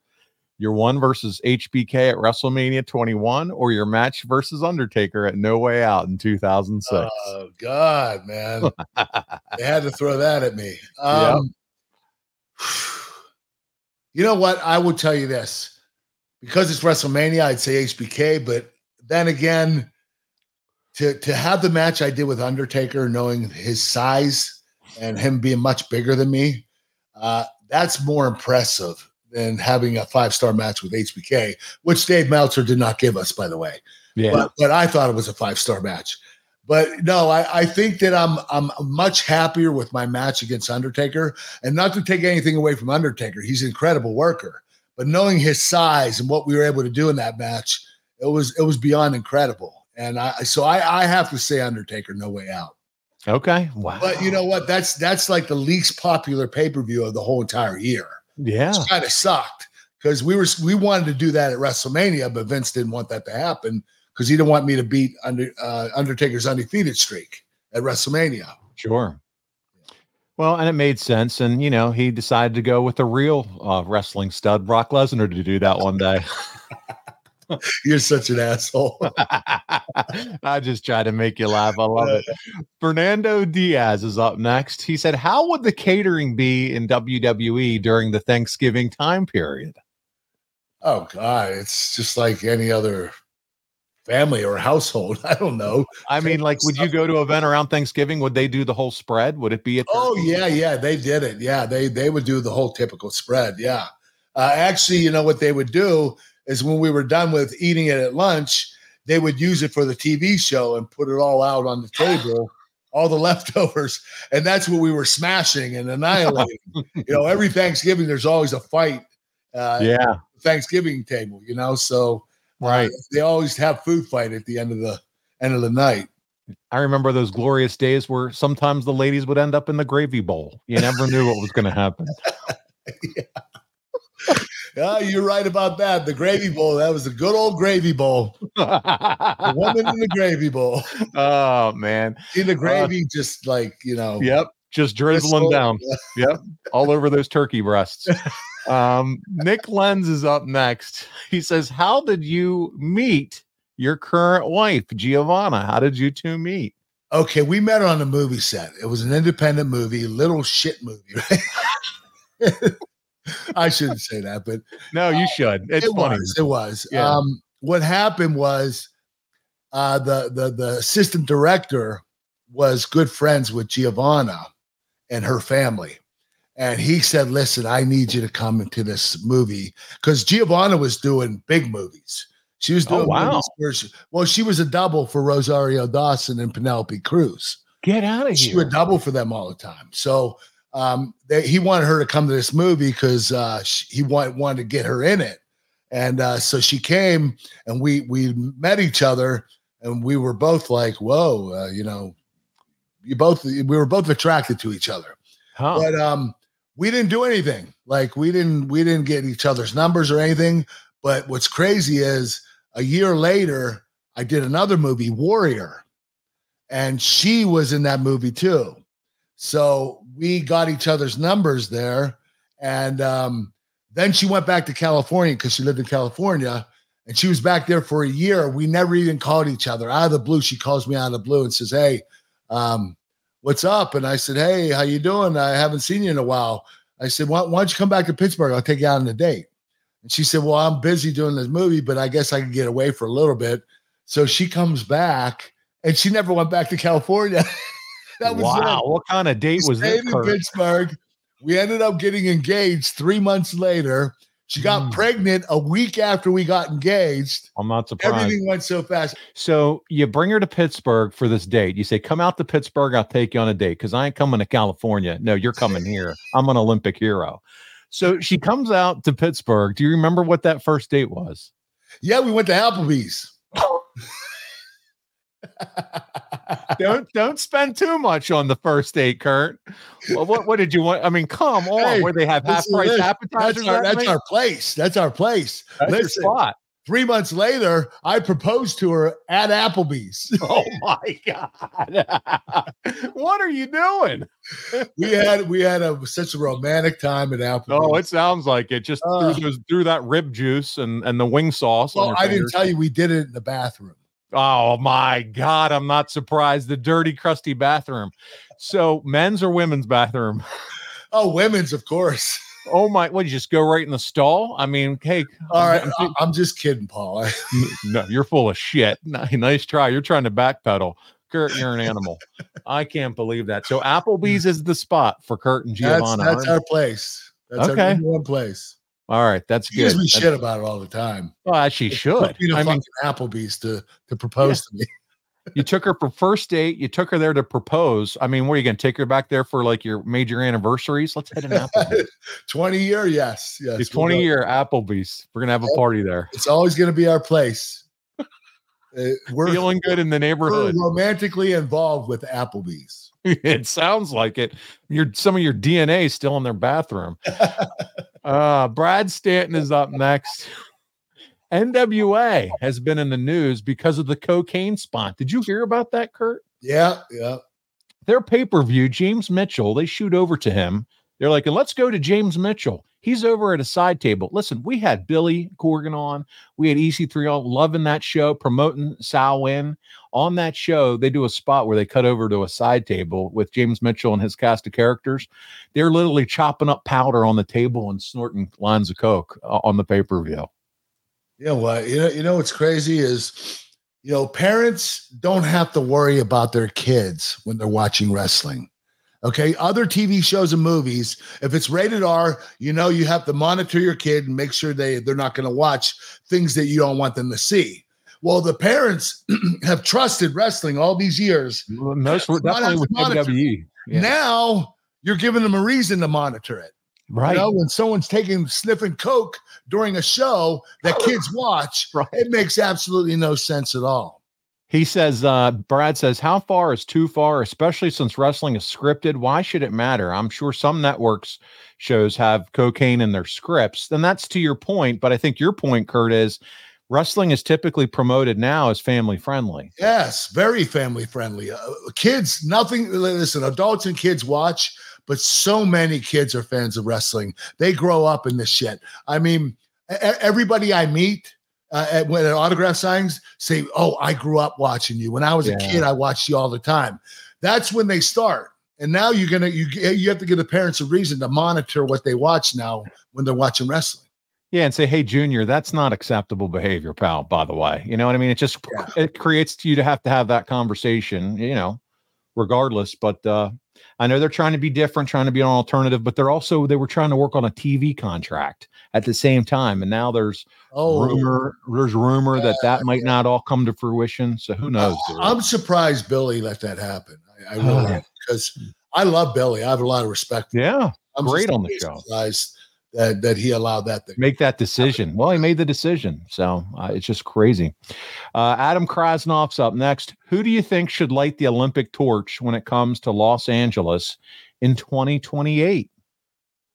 [SPEAKER 3] Your one versus HBK at WrestleMania 21, or your match versus Undertaker at No Way Out in 2006?
[SPEAKER 2] Oh God, man! they had to throw that at me.
[SPEAKER 3] Yep.
[SPEAKER 2] You know what? I will tell you this because it's WrestleMania. I'd say HBK, but then again, to to have the match I did with Undertaker, knowing his size and him being much bigger than me, uh, that's more impressive than having a five star match with HBK, which Dave Meltzer did not give us, by the way
[SPEAKER 3] yeah.
[SPEAKER 2] but, but I thought it was a five star match. But no, I, I think that I'm I'm much happier with my match against Undertaker, and not to take anything away from Undertaker. He's an incredible worker, but knowing his size and what we were able to do in that match, it was it was beyond incredible. And I so I I have to say Undertaker, no way out.
[SPEAKER 3] okay. Wow.
[SPEAKER 2] But you know what? That's that's like the least popular pay per view of the whole entire year.
[SPEAKER 3] yeah.
[SPEAKER 2] It's kind of sucked because we were we wanted to do that at WrestleMania, but Vince didn't want that to happen because he didn't want me to beat under uh, Undertaker's undefeated streak at WrestleMania.
[SPEAKER 3] Sure. Well, and it made sense. And, you know, he decided to go with the real uh, wrestling stud, Brock Lesnar, to do that one day. [LAUGHS]
[SPEAKER 2] You're such an asshole. [LAUGHS]
[SPEAKER 3] I just try to make you laugh. I love it. [LAUGHS] Fernando Diaz is up next. He said, How would the catering be in WWE during the Thanksgiving time period?
[SPEAKER 2] oh God, it's just like any other family or household. [LAUGHS] I don't know.
[SPEAKER 3] I mean, like, would you go to an event around Thanksgiving? Would they do the whole spread? Would it be a
[SPEAKER 2] Oh yeah, yeah, they did it. Yeah, they they would do the whole typical spread. Yeah, uh, actually, you know what they would do is when we were done with eating it at lunch, they would use it for the TV show and put it all out on the table, [GASPS] all the leftovers, and that's what we were smashing and annihilating. you know, every Thanksgiving there's always a fight. Uh, [LAUGHS]
[SPEAKER 3] Yeah,
[SPEAKER 2] Thanksgiving table, you know, so
[SPEAKER 3] right.
[SPEAKER 2] Uh, they always have food fight at the end of the end of the night.
[SPEAKER 3] I remember those glorious days where sometimes the ladies would end up in the gravy bowl. You never knew what was going to happen. [LAUGHS]
[SPEAKER 2] Yeah, ah, you're right about that. The gravy bowl, that was a good old gravy bowl. The woman in the gravy bowl. [LAUGHS]
[SPEAKER 3] oh man.
[SPEAKER 2] In the uh, gravy, just like, you know.
[SPEAKER 3] Yep. Just drizzling down. [LAUGHS] Yep. All over those turkey breasts. Um, Nick Lenz is up next. He says, How did you meet your current wife, Giovanna? How did you two meet?
[SPEAKER 2] Okay, we met on a movie set. It was an independent movie, little shit movie, [LAUGHS] right? I shouldn't say that, but
[SPEAKER 3] No, you should. It's
[SPEAKER 2] it
[SPEAKER 3] funny.
[SPEAKER 2] was. It was.
[SPEAKER 3] Yeah.
[SPEAKER 2] Um, what happened was uh, the the the assistant director was good friends with Giovanna and her family, and he said, "Listen, I need you to come into this movie because Giovanna was doing big movies. She was
[SPEAKER 3] Oh,
[SPEAKER 2] doing
[SPEAKER 3] wow.
[SPEAKER 2] movies where she- well, she was a double for Rosario Dawson and Penelope Cruz."
[SPEAKER 3] Get out of here!
[SPEAKER 2] she would double for them all the time. So um, they, he wanted her to come to this movie because uh, he wanted wanted to get her in it, and uh, so she came, and we we met each other, and we were both like, "Whoa," uh, you know, you both we were both attracted to each other,
[SPEAKER 3] Huh.
[SPEAKER 2] but um, we didn't do anything. Like we didn't we didn't get each other's numbers or anything. But what's crazy is a year later, I did another movie, Warrior, and she was in that movie too. So we got each other's numbers there. And um, then she went back to California because she lived in California and she was back there for a year. We never even called each other. Out of the blue, she calls me out of the blue and says, Hey, um, what's up? And I said, Hey, how you doing? I haven't seen you in a while. I said, why, why don't you come back to Pittsburgh? I'll take you out on a date. And she said, Well, I'm busy doing this movie, but I guess I can get away for a little bit. So she comes back and she never went back to California. [LAUGHS] that was
[SPEAKER 3] wow.
[SPEAKER 2] it.
[SPEAKER 3] What kind of date
[SPEAKER 2] We
[SPEAKER 3] was
[SPEAKER 2] stayed in Pittsburgh. We ended up getting engaged three months later. She got
[SPEAKER 3] Mm.
[SPEAKER 2] pregnant a week after we got engaged.
[SPEAKER 3] I'm not surprised.
[SPEAKER 2] Everything went so fast.
[SPEAKER 3] So you bring her to Pittsburgh for this date. You say, "Come out to Pittsburgh. I'll take you on a date." Because I ain't coming to California. No, you're coming here. I'm an Olympic hero. So she comes out to Pittsburgh. Do you remember what that first date was?
[SPEAKER 2] Yeah, we went to Applebee's. [LAUGHS]
[SPEAKER 3] don't don't spend too much on the first date, Kurt. Well, what what did you want? I mean, come on,
[SPEAKER 2] Hey,
[SPEAKER 3] where they have half price appetizers.
[SPEAKER 2] That's our, that's our place. That's our place.
[SPEAKER 3] That's your
[SPEAKER 2] Listen,
[SPEAKER 3] spot.
[SPEAKER 2] three months later, I proposed to her at Applebee's. [LAUGHS]
[SPEAKER 3] Oh my god! [LAUGHS] what are you doing? [LAUGHS]
[SPEAKER 2] we had we had a such a romantic time at Applebee's.
[SPEAKER 3] Oh, it sounds like it. Just
[SPEAKER 2] Uh.
[SPEAKER 3] through those through that rib juice and and the wing sauce.
[SPEAKER 2] well, I didn't tell you we did it in the bathroom.
[SPEAKER 3] Oh my god! I'm not surprised. The dirty, crusty bathroom. So, men's or women's bathroom? [LAUGHS]
[SPEAKER 2] Oh, women's, of course.
[SPEAKER 3] Oh my! What? You just go right in the stall? I mean, hey.
[SPEAKER 2] All right,
[SPEAKER 3] I'm-
[SPEAKER 2] I'm just kidding, Paul. [LAUGHS]
[SPEAKER 3] no, you're full of shit. Nice try. You're trying to backpedal. Kurt, you're an animal. I can't believe that. So [LAUGHS] Applebee's is the spot for Kurt and Giovanna.
[SPEAKER 2] that's
[SPEAKER 3] huh?
[SPEAKER 2] our place. That's
[SPEAKER 3] Okay.
[SPEAKER 2] our one place.
[SPEAKER 3] All right, that's good.
[SPEAKER 2] She gives me
[SPEAKER 3] That's-
[SPEAKER 2] shit about it all the time.
[SPEAKER 3] Well, she should.
[SPEAKER 2] You know,
[SPEAKER 3] I mean,
[SPEAKER 2] Applebee's to to propose to me.
[SPEAKER 3] you took her for first date. You took her there to propose. I mean, what are you going to take her back there for like your major anniversaries? Let's hit an [LAUGHS] Applebee's.
[SPEAKER 2] Twenty year, yes, yes.
[SPEAKER 3] It's
[SPEAKER 2] we'll
[SPEAKER 3] 20
[SPEAKER 2] go.
[SPEAKER 3] year Applebee's. We're going to have a party there.
[SPEAKER 2] It's always going to be our place. [LAUGHS] Uh, we're,
[SPEAKER 3] Feeling good in the neighborhood.
[SPEAKER 2] romantically involved with Applebee's. [LAUGHS]
[SPEAKER 3] it sounds like it. Your some of your DNA is still in their bathroom. Uh Brad Stanton is up next. NWA has been in the news because of the cocaine spot. Did you hear about that, Kurt?
[SPEAKER 2] Yeah, yeah.
[SPEAKER 3] Their pay-per-view, James Mitchell, they shoot over to him. They're like, and let's go to James Mitchell. He's over at a side table. Listen, we had Billy Corgan on. We had EC3 on, loving that show, promoting Samhain. On that show, they do a spot where they cut over to a side table with James Mitchell and his cast of characters. They're literally chopping up powder on the table and snorting lines of coke uh, on the pay per view.
[SPEAKER 2] Yeah, what? You know, you know what's crazy is, you know, parents don't have to worry about their kids when they're watching wrestling. Okay. Other TV shows and movies, if it's rated R, you know you have to monitor your kid and make sure they they're not going to watch things that you don't want them to see. Well, the parents [CLEARS THROAT] have trusted wrestling all these years.
[SPEAKER 3] Most definitely with. WWE. Yeah.
[SPEAKER 2] Now you're giving them a reason to monitor it.
[SPEAKER 3] right.
[SPEAKER 2] You know, when someone's taking sniffing coke during a show that [LAUGHS] kids watch,
[SPEAKER 3] Right.
[SPEAKER 2] it makes absolutely no sense at all.
[SPEAKER 3] He says, uh, Brad says, how far is too far, especially since wrestling is scripted? Why should it matter? I'm sure some networks shows have cocaine in their scripts. And that's to your point. But I think your point, Kurt, is wrestling is typically promoted now as family friendly.
[SPEAKER 2] Yes, very family friendly. Uh, kids, nothing. Listen, adults and kids watch, but so many kids are fans of wrestling. They grow up in this shit. I mean, everybody I meet. Uh, at, when at autograph signings say, "Oh, I grew up watching you. When I was
[SPEAKER 3] Yeah.
[SPEAKER 2] a kid, I watched you all the time." That's when they start. And now you're gonna you you have to give the parents a reason to monitor what they watch now when they're watching wrestling.
[SPEAKER 3] Yeah, and say, hey, Junior, that's not acceptable behavior, pal. By the way, you know what I mean. It just
[SPEAKER 2] Yeah.
[SPEAKER 3] it creates you to have to have that conversation, you know, regardless. But uh, I know they're trying to be different, trying to be an alternative, but they're also they were trying to work on a TV contract at the same time, and now there's
[SPEAKER 2] Oh,
[SPEAKER 3] rumor, there's rumor that that might not all come to fruition. So who knows? dude?
[SPEAKER 2] I'm surprised Billy let that happen. I, I really [SIGHS]
[SPEAKER 3] Oh.
[SPEAKER 2] because I love Billy. I have a lot of respect.
[SPEAKER 3] Yeah,
[SPEAKER 2] I'm
[SPEAKER 3] great on the show.
[SPEAKER 2] Surprised that that he allowed that thing.
[SPEAKER 3] make that decision. Well, he made the decision, so uh, it's just crazy. Uh, Adam Krasnoff's up next. Who do you think should light the Olympic torch when it comes to Los Angeles in 2028?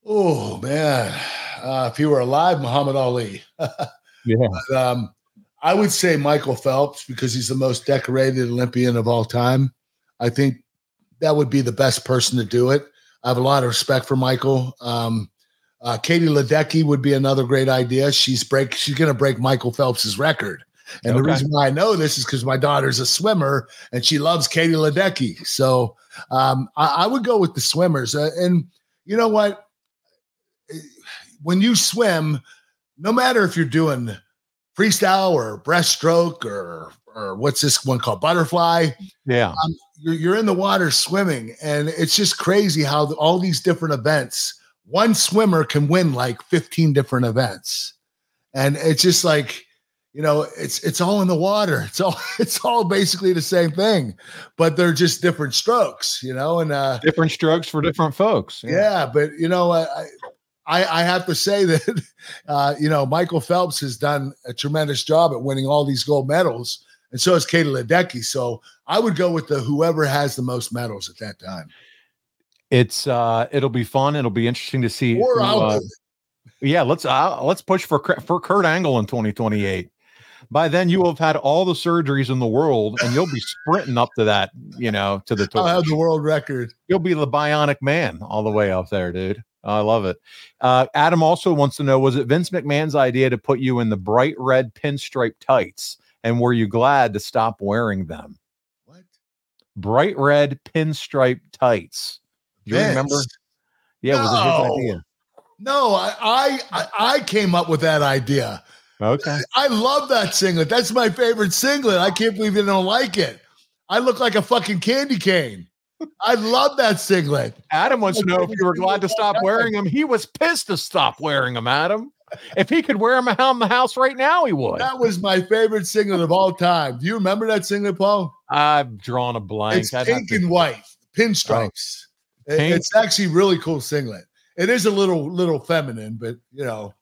[SPEAKER 2] Oh man, uh, if he were alive, Muhammad Ali.
[SPEAKER 3] Yeah, [LAUGHS]
[SPEAKER 2] But, um, I would say Michael Phelps because he's the most decorated Olympian of all time. I think that would be the best person to do it. I have a lot of respect for Michael. Um, uh, Katie Ledecky would be another great idea. She's break. She's going to break Michael Phelps's record. And the reason why I know this is because my daughter's a swimmer and she loves Katie Ledecky. So um, I, I would go with the swimmers. Uh, and you know what? When you swim, no matter if you're doing freestyle or breaststroke or or what's this one called butterfly,
[SPEAKER 3] yeah,
[SPEAKER 2] you're, you're in the water swimming, and it's just crazy how the, all these different events. One swimmer can win like 15 different events, and it's just like you know, it's it's all in the water. [LAUGHS] It's all it's all basically the same thing, but they're just different strokes, you know. And uh,
[SPEAKER 3] different strokes for different folks.
[SPEAKER 2] yeah, but you know, I I, I have to say that [LAUGHS] uh, you know Michael Phelps has done a tremendous job at winning all these gold medals. and so has Katie Ledecky. So I would go with the whoever has the most medals at that time.
[SPEAKER 3] It's uh, it'll be fun. It'll be interesting to see. Who, uh, yeah, let's uh, let's push for Kurt- for Kurt Angle in 2028. By then, you will have had all the surgeries in the world, and you'll be sprinting up to that, you know, to the
[SPEAKER 2] I'll have the world record.
[SPEAKER 3] You'll be the bionic man all the way up there, dude. I love it. Uh, Adam also wants to know: Was it Vince McMahon's idea to put you in the bright red pinstripe tights, and were you glad to stop wearing them?
[SPEAKER 2] What?
[SPEAKER 3] Bright red pinstripe tights. Do you remember?
[SPEAKER 2] Vince.
[SPEAKER 3] Yeah, was it
[SPEAKER 2] No.
[SPEAKER 3] his idea?
[SPEAKER 2] No, I, I I I came up with that idea.
[SPEAKER 3] Okay.
[SPEAKER 2] I love that singlet. That's my favorite singlet. I can't believe you don't like it. I look like a fucking candy cane. I love that singlet.
[SPEAKER 3] Adam wants to know if you were glad to stop [LAUGHS] wearing them. He was pissed to stop wearing them, Adam. If he could wear them around the house right now, he would.
[SPEAKER 2] That was my favorite singlet of all time. Do you remember that singlet, Paul?
[SPEAKER 3] I've drawn a blank.
[SPEAKER 2] It's
[SPEAKER 3] I'd have
[SPEAKER 2] pink
[SPEAKER 3] to-
[SPEAKER 2] and white, pinstripes.
[SPEAKER 3] Pink.
[SPEAKER 2] It's actually really cool singlet. It is a little little feminine, but you know,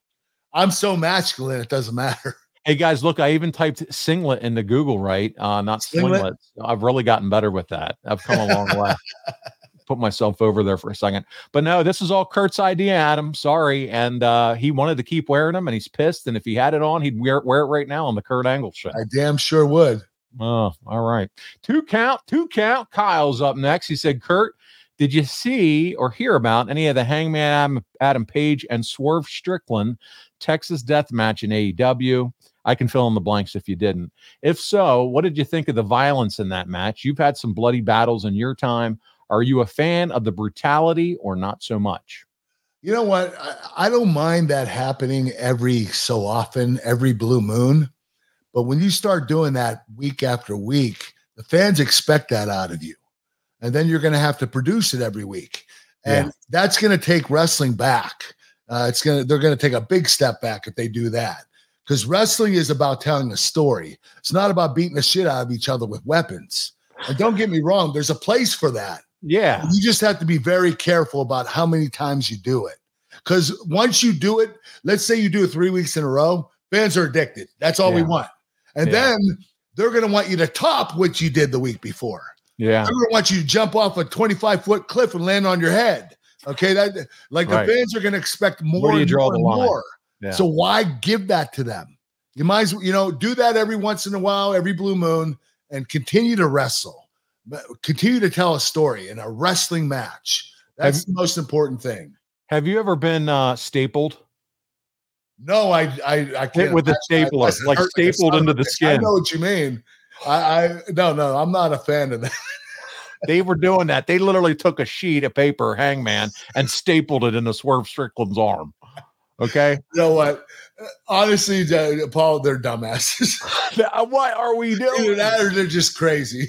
[SPEAKER 2] I'm so masculine it doesn't matter. [LAUGHS]
[SPEAKER 3] Hey guys, look, I even typed singlet into Google, right? Uh, not
[SPEAKER 2] Singlet?
[SPEAKER 3] swinglet. I've really gotten better with that. I've come a long way. [LAUGHS] Put myself over there for a second. But no, this is all Kurt's idea, Adam. Sorry. And uh, he wanted to keep wearing them and he's pissed. And if he had it on, he'd wear, wear it right now on the Kurt Angle show.
[SPEAKER 2] I damn sure would.
[SPEAKER 3] Oh, all right. Two count, two count. Kyle's up next. He said, Kurt, did you see or hear about any of the Hangman Adam, Page and Swerve Strickland Texas death match in AEW? I can fill in the blanks if you didn't. If so, what did you think of the violence in that match? You've had some bloody battles in your time. Are you a fan of the brutality or not so much?
[SPEAKER 2] You know what? I, I don't mind that happening every so often, every blue moon. But when you start doing that week after week, the fans expect that out of you. And then you're going to have to produce it every week. And
[SPEAKER 3] Yeah.
[SPEAKER 2] that's going to take wrestling back. Uh, it's going to, they're going to take a big step back if they do that. Because wrestling is about telling a story. It's not about beating the shit out of each other with weapons. And don't get me wrong, there's a place for that.
[SPEAKER 3] Yeah.
[SPEAKER 2] You just have to be very careful about how many times you do it. Because once you do it, let's say you do it three weeks in a row, fans are addicted. That's all we want. And
[SPEAKER 3] Yeah.
[SPEAKER 2] then they're going to want you to top what you did the week before.
[SPEAKER 3] Yeah.
[SPEAKER 2] Going to want you to jump off a 25 foot cliff and land on your head. Okay. That like
[SPEAKER 3] Right.
[SPEAKER 2] the fans are going to expect more.
[SPEAKER 3] you
[SPEAKER 2] and
[SPEAKER 3] draw
[SPEAKER 2] more
[SPEAKER 3] the
[SPEAKER 2] and
[SPEAKER 3] line?
[SPEAKER 2] more.
[SPEAKER 3] Yeah.
[SPEAKER 2] So why give that to them? You might as well, you know, do that every once in a while, every blue moon, and continue to wrestle. Continue to tell a story in a wrestling match. That's the most important thing.
[SPEAKER 3] Have you ever been uh, stapled?
[SPEAKER 2] No, I I I can't
[SPEAKER 3] with a.
[SPEAKER 2] I
[SPEAKER 3] stapler, like
[SPEAKER 2] a
[SPEAKER 3] stapled into the
[SPEAKER 2] skin. I know what you mean. I, I no no, I'm not a fan of that.
[SPEAKER 3] They were doing that. They literally took a sheet of paper, hangman, and stapled it into Swerve Strickland's arm. Okay.
[SPEAKER 2] You know what? Honestly, uh, Paul, they're dumbasses. [LAUGHS]
[SPEAKER 3] what are we
[SPEAKER 2] Either
[SPEAKER 3] doing?
[SPEAKER 2] that or they're just crazy.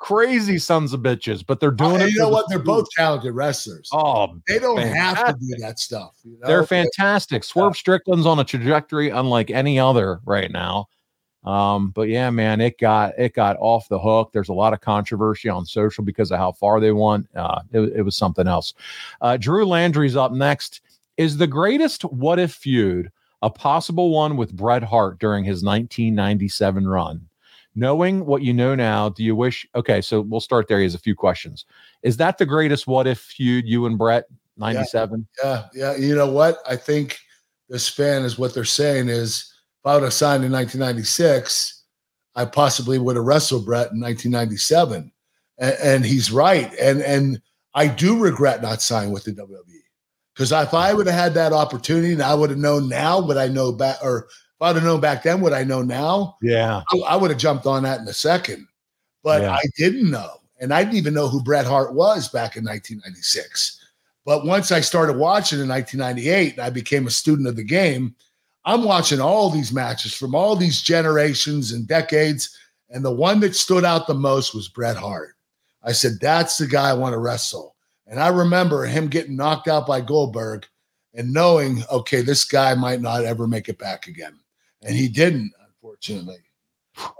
[SPEAKER 3] Crazy sons of bitches, but they're doing
[SPEAKER 2] And
[SPEAKER 3] it.
[SPEAKER 2] you know
[SPEAKER 3] the
[SPEAKER 2] what? They're
[SPEAKER 3] food.
[SPEAKER 2] both talented wrestlers.
[SPEAKER 3] Oh,
[SPEAKER 2] they don't have to do that stuff. You know?
[SPEAKER 3] they're fantastic. Swerve Strickland's on a trajectory unlike any other right now. Um, but yeah, man, it got it got off the hook. There's a lot of controversy on social because of how far they went. Uh, it, it was something else. Uh, Drew Landry's up next. Is the greatest what if feud a possible one with Bret Hart during his 1997 run? Knowing what you know now, do you wish? Okay, so we'll start there. He has a few questions. Is that the greatest what if feud you and Bret 97?
[SPEAKER 2] Yeah, yeah. You know what? I think this fan is what they're saying is I would have signed in 1996, I possibly would have wrestled Bret in 1997. And, and he's right. And and I do regret not signing with the WWE. Because if I would have had that opportunity and I would have known now what I know back, or if I'd have known back then what I know now,
[SPEAKER 3] Yeah.
[SPEAKER 2] I, I would have jumped on that in a second. But
[SPEAKER 3] Yeah.
[SPEAKER 2] I didn't know. And I didn't even know who Bret Hart was back in 1996. But once I started watching in 1998 I became a student of the game, I'm watching all these matches from all these generations and decades. And the one that stood out the most was Bret Hart. I said, that's the guy I want to wrestle. And I remember him getting knocked out by Goldberg and knowing, okay, this guy might not ever make it back again. And he didn't, unfortunately.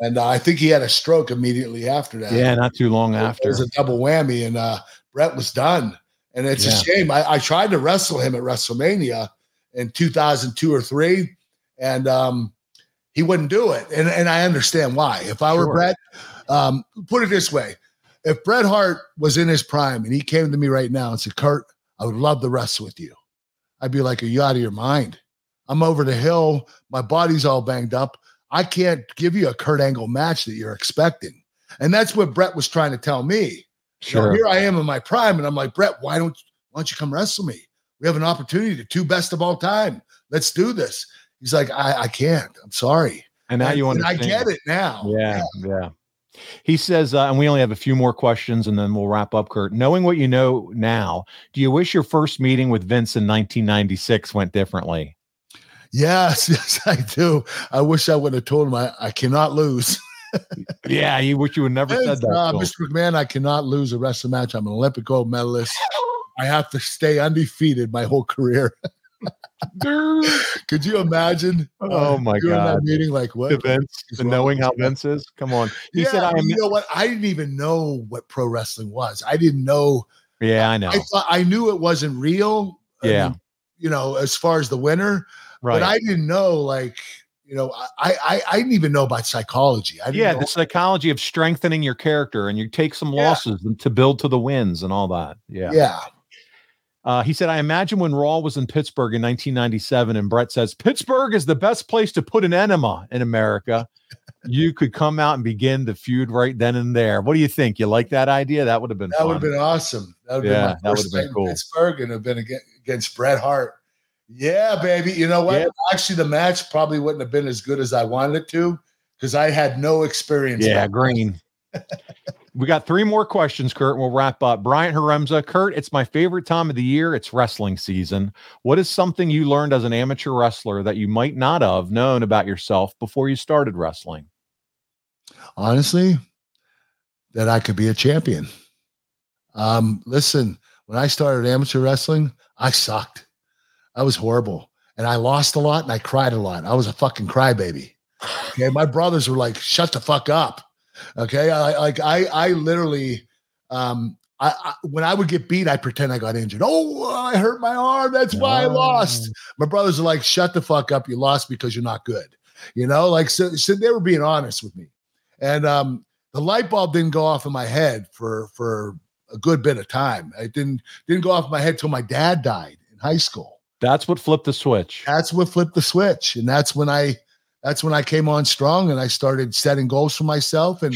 [SPEAKER 2] And uh, I think he had a stroke immediately after that.
[SPEAKER 3] Yeah, not too long
[SPEAKER 2] It
[SPEAKER 3] after.
[SPEAKER 2] It was a double whammy, and uh, Bret was done. And it's a shame. I, I tried to wrestle him at WrestleMania in 2002 or three, and um, he wouldn't do it, and and I understand why. If I were
[SPEAKER 3] Sure.
[SPEAKER 2] Bret, um, put it this way: if Bret Hart was in his prime and he came to me right now and said, "Kurt, I would love to wrestle with you," I'd be like, "Are you out of your mind? I'm over the hill. My body's all banged up. I can't give you a Kurt Angle match that you're expecting." And that's what Bret was trying to tell me.
[SPEAKER 3] Sure.
[SPEAKER 2] here I am in my prime, and I'm like, Bret, why don't why don't you come wrestle me? We have an opportunity to two best of all time. Let's do this. He's like, I, I can't. I'm sorry.
[SPEAKER 3] And now
[SPEAKER 2] And-
[SPEAKER 3] you
[SPEAKER 2] and I get it now.
[SPEAKER 3] Yeah, yeah. He says, uh, and we only have a few more questions and then we'll wrap up, Kurt. Knowing what you know now, do you wish your first meeting with Vince in 1996 went differently?
[SPEAKER 2] Yes, [LAUGHS] yes, I do. I wish I would have told him I, I cannot lose. [LAUGHS]
[SPEAKER 3] Yeah, you wish you would never said that.
[SPEAKER 2] uh. Mr. McMahon, I cannot lose a wrestling match. I'm an Olympic gold medalist. I have to stay undefeated my whole career. [LAUGHS] Could you imagine? uh,
[SPEAKER 3] Oh, my
[SPEAKER 2] doing
[SPEAKER 3] God.
[SPEAKER 2] That meeting, like what?
[SPEAKER 3] To Vince, and knowing how? Vince is. Come on. He
[SPEAKER 2] yeah,
[SPEAKER 3] said, I am.
[SPEAKER 2] you know what? I didn't even know what pro wrestling was. I didn't know.
[SPEAKER 3] Yeah, I know.
[SPEAKER 2] I thought I knew it wasn't real. I
[SPEAKER 3] Yeah.
[SPEAKER 2] mean, you know, as far as the winner,
[SPEAKER 3] Right.
[SPEAKER 2] but I didn't know. Like, you know, I I I didn't even know about psychology. I didn't
[SPEAKER 3] yeah,
[SPEAKER 2] know-
[SPEAKER 3] the psychology of strengthening your character and you take some
[SPEAKER 2] Yeah.
[SPEAKER 3] losses to build to the wins and all that. Yeah.
[SPEAKER 2] yeah.
[SPEAKER 3] Uh, he said, I imagine when Raw was in Pittsburgh in 1997, and Bret says, Pittsburgh is the best place to put an enema in America. you could come out and begin the feud right then and there. What do you think? You like that idea? That would have been
[SPEAKER 2] That would have been awesome. That would have
[SPEAKER 3] Yeah,
[SPEAKER 2] been
[SPEAKER 3] that
[SPEAKER 2] my
[SPEAKER 3] would've
[SPEAKER 2] first
[SPEAKER 3] been cool.
[SPEAKER 2] Pittsburgh and have been against, against Bret Hart. Yeah, baby. You know what?
[SPEAKER 3] Yeah.
[SPEAKER 2] Actually, the match probably wouldn't have been as good as I wanted it to because I had no experience.
[SPEAKER 3] yeah, green. [LAUGHS] we got three more questions, Kurt. and We'll wrap up. Bryant Haremza, Kurt, it's my favorite time of the year. It's wrestling season. What is something you learned as an amateur wrestler that you might not have known about yourself before you started wrestling?
[SPEAKER 2] honestly, that I could be a champion. Um, listen, when I started amateur wrestling, I sucked. I was horrible. And I lost a lot and I cried a lot. I was a fucking crybaby. [LAUGHS] Okay. My brothers were like, shut the fuck up. Okay. I like I I literally um I, I when I would get beat, I pretend I got injured. Oh, I hurt my arm. That's why I lost. My brothers are like, shut the fuck up. You lost because you're not good. You know, like so, so they were being honest with me. And um the light bulb didn't go off in my head for for a good bit of time. It didn't didn't go off my head till my dad died in high school.
[SPEAKER 3] That's what flipped the switch.
[SPEAKER 2] That's what flipped the switch. And that's when I that's when I came on strong and I started setting goals for myself. And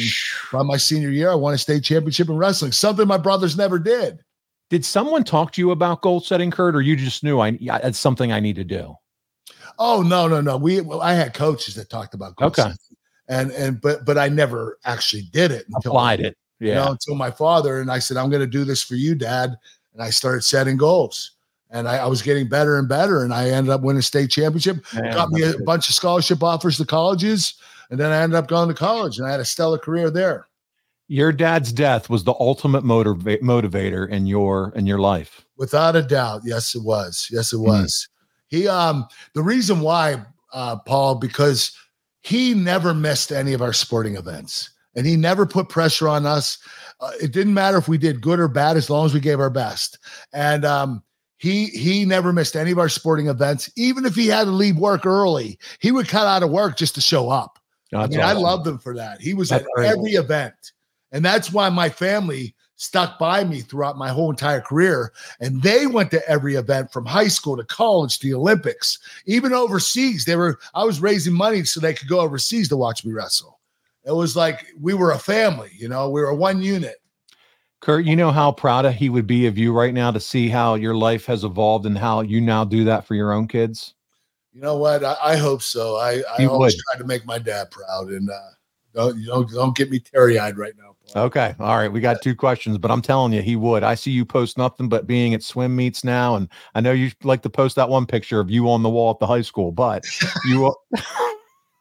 [SPEAKER 2] by my senior year, I won a state championship in wrestling, something my brothers never did.
[SPEAKER 3] Did someone talk to you about goal setting, Kurt, or you just knew I it's something I need to do?
[SPEAKER 2] Oh no, no, no. We well, I had coaches that talked about goal
[SPEAKER 3] Okay.
[SPEAKER 2] setting. And and but but I never actually did it until
[SPEAKER 3] Applied it.
[SPEAKER 2] you
[SPEAKER 3] Yeah.
[SPEAKER 2] know, until my father and I said, I'm going to do this for you, dad. And I started setting goals. And I, I was getting better and better. And I ended up winning state championship.
[SPEAKER 3] Man,
[SPEAKER 2] got me a
[SPEAKER 3] good.
[SPEAKER 2] bunch of scholarship offers to colleges. And then I ended up going to college and I had a stellar career there.
[SPEAKER 3] Your dad's death was the ultimate motiva- motivator in your in your life.
[SPEAKER 2] Without a doubt. Yes, it was. Yes, it was. He um the reason why, uh, Paul, because he never missed any of our sporting events. And he never put pressure on us. Uh, it didn't matter if we did good or bad as long as we gave our best. And um he he never missed any of our sporting events. Even if he had to leave work early, he would cut out of work just to show up. I
[SPEAKER 3] That's
[SPEAKER 2] mean, I
[SPEAKER 3] awesome.
[SPEAKER 2] loved him for that. He was
[SPEAKER 3] That's
[SPEAKER 2] at every event. And that's why my family stuck by me throughout my whole entire career. And they went to every event from high school to college to the Olympics, even overseas. They were, I was raising money so they could go overseas to watch me wrestle. It was like we were a family, you know, we were one unit.
[SPEAKER 3] Kurt, you know how proud he would be of you right now to see how your life has evolved and how you now do that for your own kids.
[SPEAKER 2] You know what? I, I hope so. I, I always
[SPEAKER 3] would.
[SPEAKER 2] try to make my dad proud. And uh, don't, you know, don't get me teary eyed right now. Paul.
[SPEAKER 3] Okay. All right. We got two questions, but I'm telling you, he would. I see you post nothing but being at swim meets now. And I know you like to post that one picture of you on the wall at the high school, but you, [LAUGHS]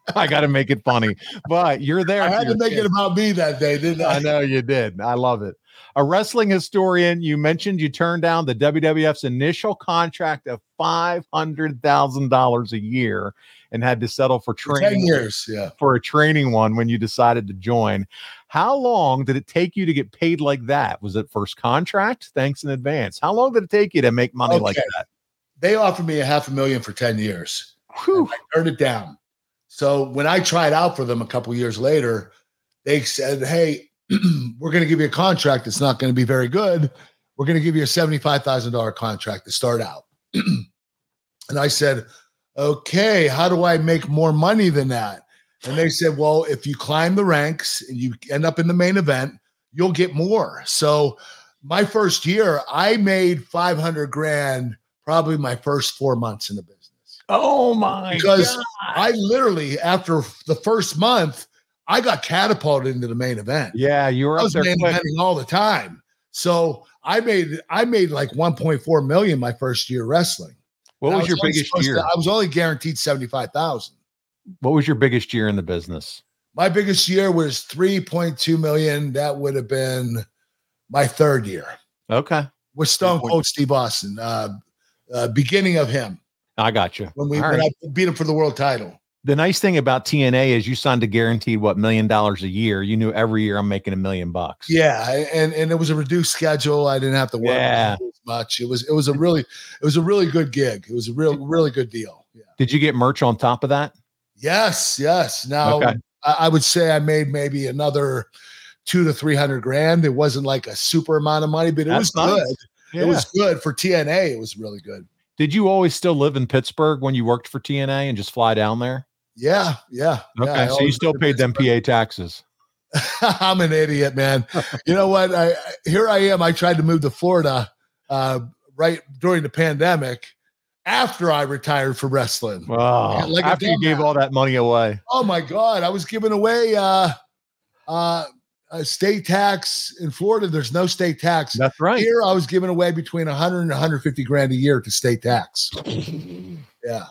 [SPEAKER 3] [LAUGHS] I got to make it funny, but you're there.
[SPEAKER 2] I had to make
[SPEAKER 3] kids.
[SPEAKER 2] it about me that day, didn't I?
[SPEAKER 3] I know you did. I love it. A wrestling historian, you mentioned you turned down the WWF's initial contract of $500,000 a year and had to settle for training
[SPEAKER 2] 10 years. Yeah.
[SPEAKER 3] for a training one when you decided to join. How long did it take you to get paid like that? Was it first contract? Thanks in advance. How long did it take you to make money like that?
[SPEAKER 2] They offered me a half a million for 10 years.
[SPEAKER 3] Whew.
[SPEAKER 2] I turned it down. So when I tried out for them a couple years later, they said, "Hey, [CLEARS THROAT] we're going to give you a contract. that's not going to be very good. We're going to give you a seventy-five thousand dollar contract to start out." [CLEARS THROAT] and I said, "Okay, how do I make more money than that?" And they said, "Well, if you climb the ranks and you end up in the main event, you'll get more." So my first year, I made five hundred grand probably my first four months in the business.
[SPEAKER 3] Oh my
[SPEAKER 2] Because I literally after the first month, I got catapulted into the main event.
[SPEAKER 3] Yeah, you were
[SPEAKER 2] I
[SPEAKER 3] up
[SPEAKER 2] was
[SPEAKER 3] there
[SPEAKER 2] main eventing all the time. So I made I made like 1.4 million my first year wrestling.
[SPEAKER 3] What
[SPEAKER 2] I
[SPEAKER 3] was your biggest
[SPEAKER 2] supposed to-
[SPEAKER 3] year?
[SPEAKER 2] I was only guaranteed 75,000.
[SPEAKER 3] What was your biggest year in the business?
[SPEAKER 2] My biggest year was 3.2 million. That would have been my third year
[SPEAKER 3] Okay,
[SPEAKER 2] with Stone
[SPEAKER 3] 3.2.
[SPEAKER 2] Cold Steve Austin. Uh, uh, beginning of him
[SPEAKER 3] I got you.
[SPEAKER 2] when we when
[SPEAKER 3] right.
[SPEAKER 2] I beat him for the world title.
[SPEAKER 3] The nice thing about TNA is you signed a guaranteed what million dollars a year. You knew every year I'm making a million bucks.
[SPEAKER 2] Yeah, and and it was a reduced schedule. I didn't have to work
[SPEAKER 3] Yeah.
[SPEAKER 2] as much. It was it was a really it was a really good gig. It was a real really good deal. Yeah.
[SPEAKER 3] Did you get merch on top of that?
[SPEAKER 2] Yes, yes. Now
[SPEAKER 3] Okay.
[SPEAKER 2] I, I would say I made maybe another two to three hundred grand. It wasn't like a super amount of money, but it
[SPEAKER 3] That's
[SPEAKER 2] was
[SPEAKER 3] nice.
[SPEAKER 2] good. It was good for TNA. It was really good.
[SPEAKER 3] Did you always still live in Pittsburgh when you worked for TNA and just fly down there?
[SPEAKER 2] Yeah, yeah. yeah,
[SPEAKER 3] Okay,
[SPEAKER 2] I
[SPEAKER 3] so you still paid them PA taxes. [LAUGHS]
[SPEAKER 2] I'm an idiot, man. you know what? I I- here I am. I tried to move to Florida uh, right during the pandemic after I retired from wrestling.
[SPEAKER 3] Wow.
[SPEAKER 2] like
[SPEAKER 3] After you gave
[SPEAKER 2] dumbass.
[SPEAKER 3] all that money away.
[SPEAKER 2] Oh my God. I was giving away uh uh a state tax in Florida. There's no state tax.
[SPEAKER 3] That's right.
[SPEAKER 2] Here I was giving away between 100 and 150 grand a year to state tax. [LAUGHS] Yeah.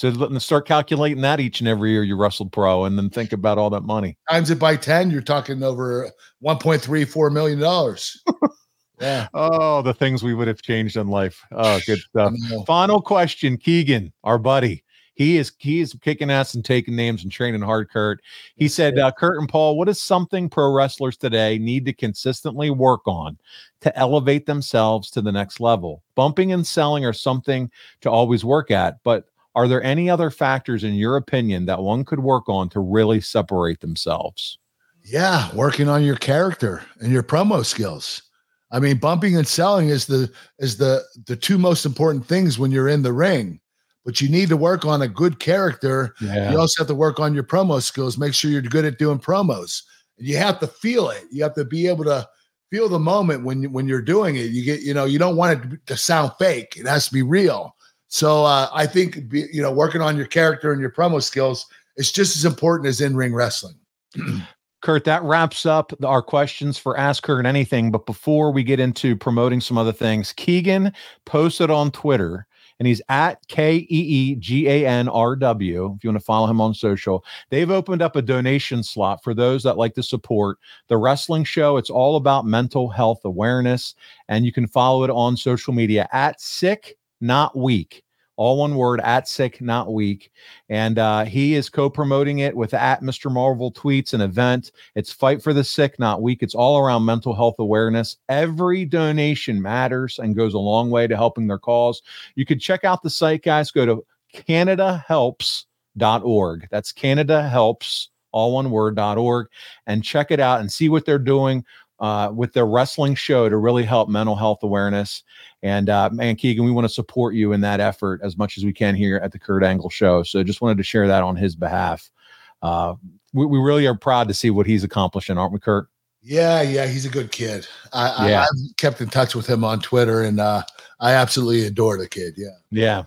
[SPEAKER 3] So let's start calculating that each and every year you wrestled pro and then think about all that money.
[SPEAKER 2] Times it by 10, you're talking over 1.34 million dollars. [LAUGHS] yeah.
[SPEAKER 3] Oh, the things we would have changed in life. Oh, good stuff. Final question, Keegan, our buddy. He is he is kicking ass and taking names and training hard, Kurt. He said, uh, Kurt and Paul, what is something pro wrestlers today need to consistently work on to elevate themselves to the next level? Bumping and selling are something to always work at, but are there any other factors in your opinion that one could work on to really separate themselves?
[SPEAKER 2] Yeah, working on your character and your promo skills. I mean, bumping and selling is the is the the two most important things when you're in the ring. But you need to work on a good character.
[SPEAKER 3] Yeah.
[SPEAKER 2] You also have to work on your promo skills. Make sure you're good at doing promos. And you have to feel it. You have to be able to feel the moment when when you're doing it. You get you know you don't want it to sound fake. It has to be real. So uh, I think be, you know working on your character and your promo skills is just as important as in ring wrestling. [CLEARS THROAT]
[SPEAKER 3] Kurt, that wraps up our questions for Ask Kurt and Anything. But before we get into promoting some other things, Keegan posted on Twitter and he's at K E E G A N R W. If you want to follow him on social, they've opened up a donation slot for those that like to support the wrestling show. It's all about mental health awareness, and you can follow it on social media at Sick Not Weak. All one word at sick, not weak. And uh, he is co promoting it with at Mr. Marvel tweets an event. It's Fight for the Sick, Not Weak. It's all around mental health awareness. Every donation matters and goes a long way to helping their cause. You can check out the site, guys. Go to CanadaHelps.org. That's Canada Helps, all one word, .org, and check it out and see what they're doing uh, with their wrestling show to really help mental health awareness. And uh, man, Keegan, we want to support you in that effort as much as we can here at the Kurt Angle Show. So just wanted to share that on his behalf. Uh, we, we really are proud to see what he's accomplishing, aren't we, Kurt?
[SPEAKER 2] Yeah, yeah, he's a good kid. I,
[SPEAKER 3] Yeah.
[SPEAKER 2] I I've kept in touch with him on Twitter, and uh, I absolutely adore the kid. Yeah,
[SPEAKER 3] Yeah.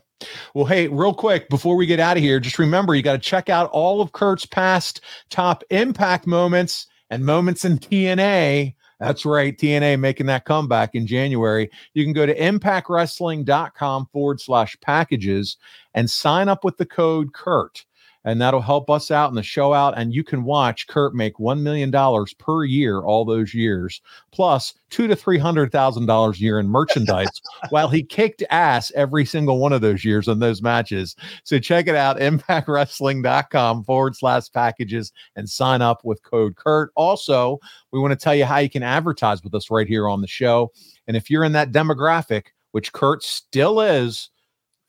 [SPEAKER 3] Well, hey, real quick before we get out of here, just remember you got to check out all of Kurt's past top impact moments and moments in TNA. That's right, TNA making that comeback in January. You can go to impactwrestling.com forward slash packages and sign up with the code Kurt. And that'll help us out and the show out. And you can watch Kurt make $1 million per year all those years, plus two to $300,000 a year in merchandise [LAUGHS] while he kicked ass every single one of those years in those matches. So check it out, impactwrestling.com forward slash packages and sign up with code Kurt. Also, we want to tell you how you can advertise with us right here on the show. And if you're in that demographic, which Kurt still is,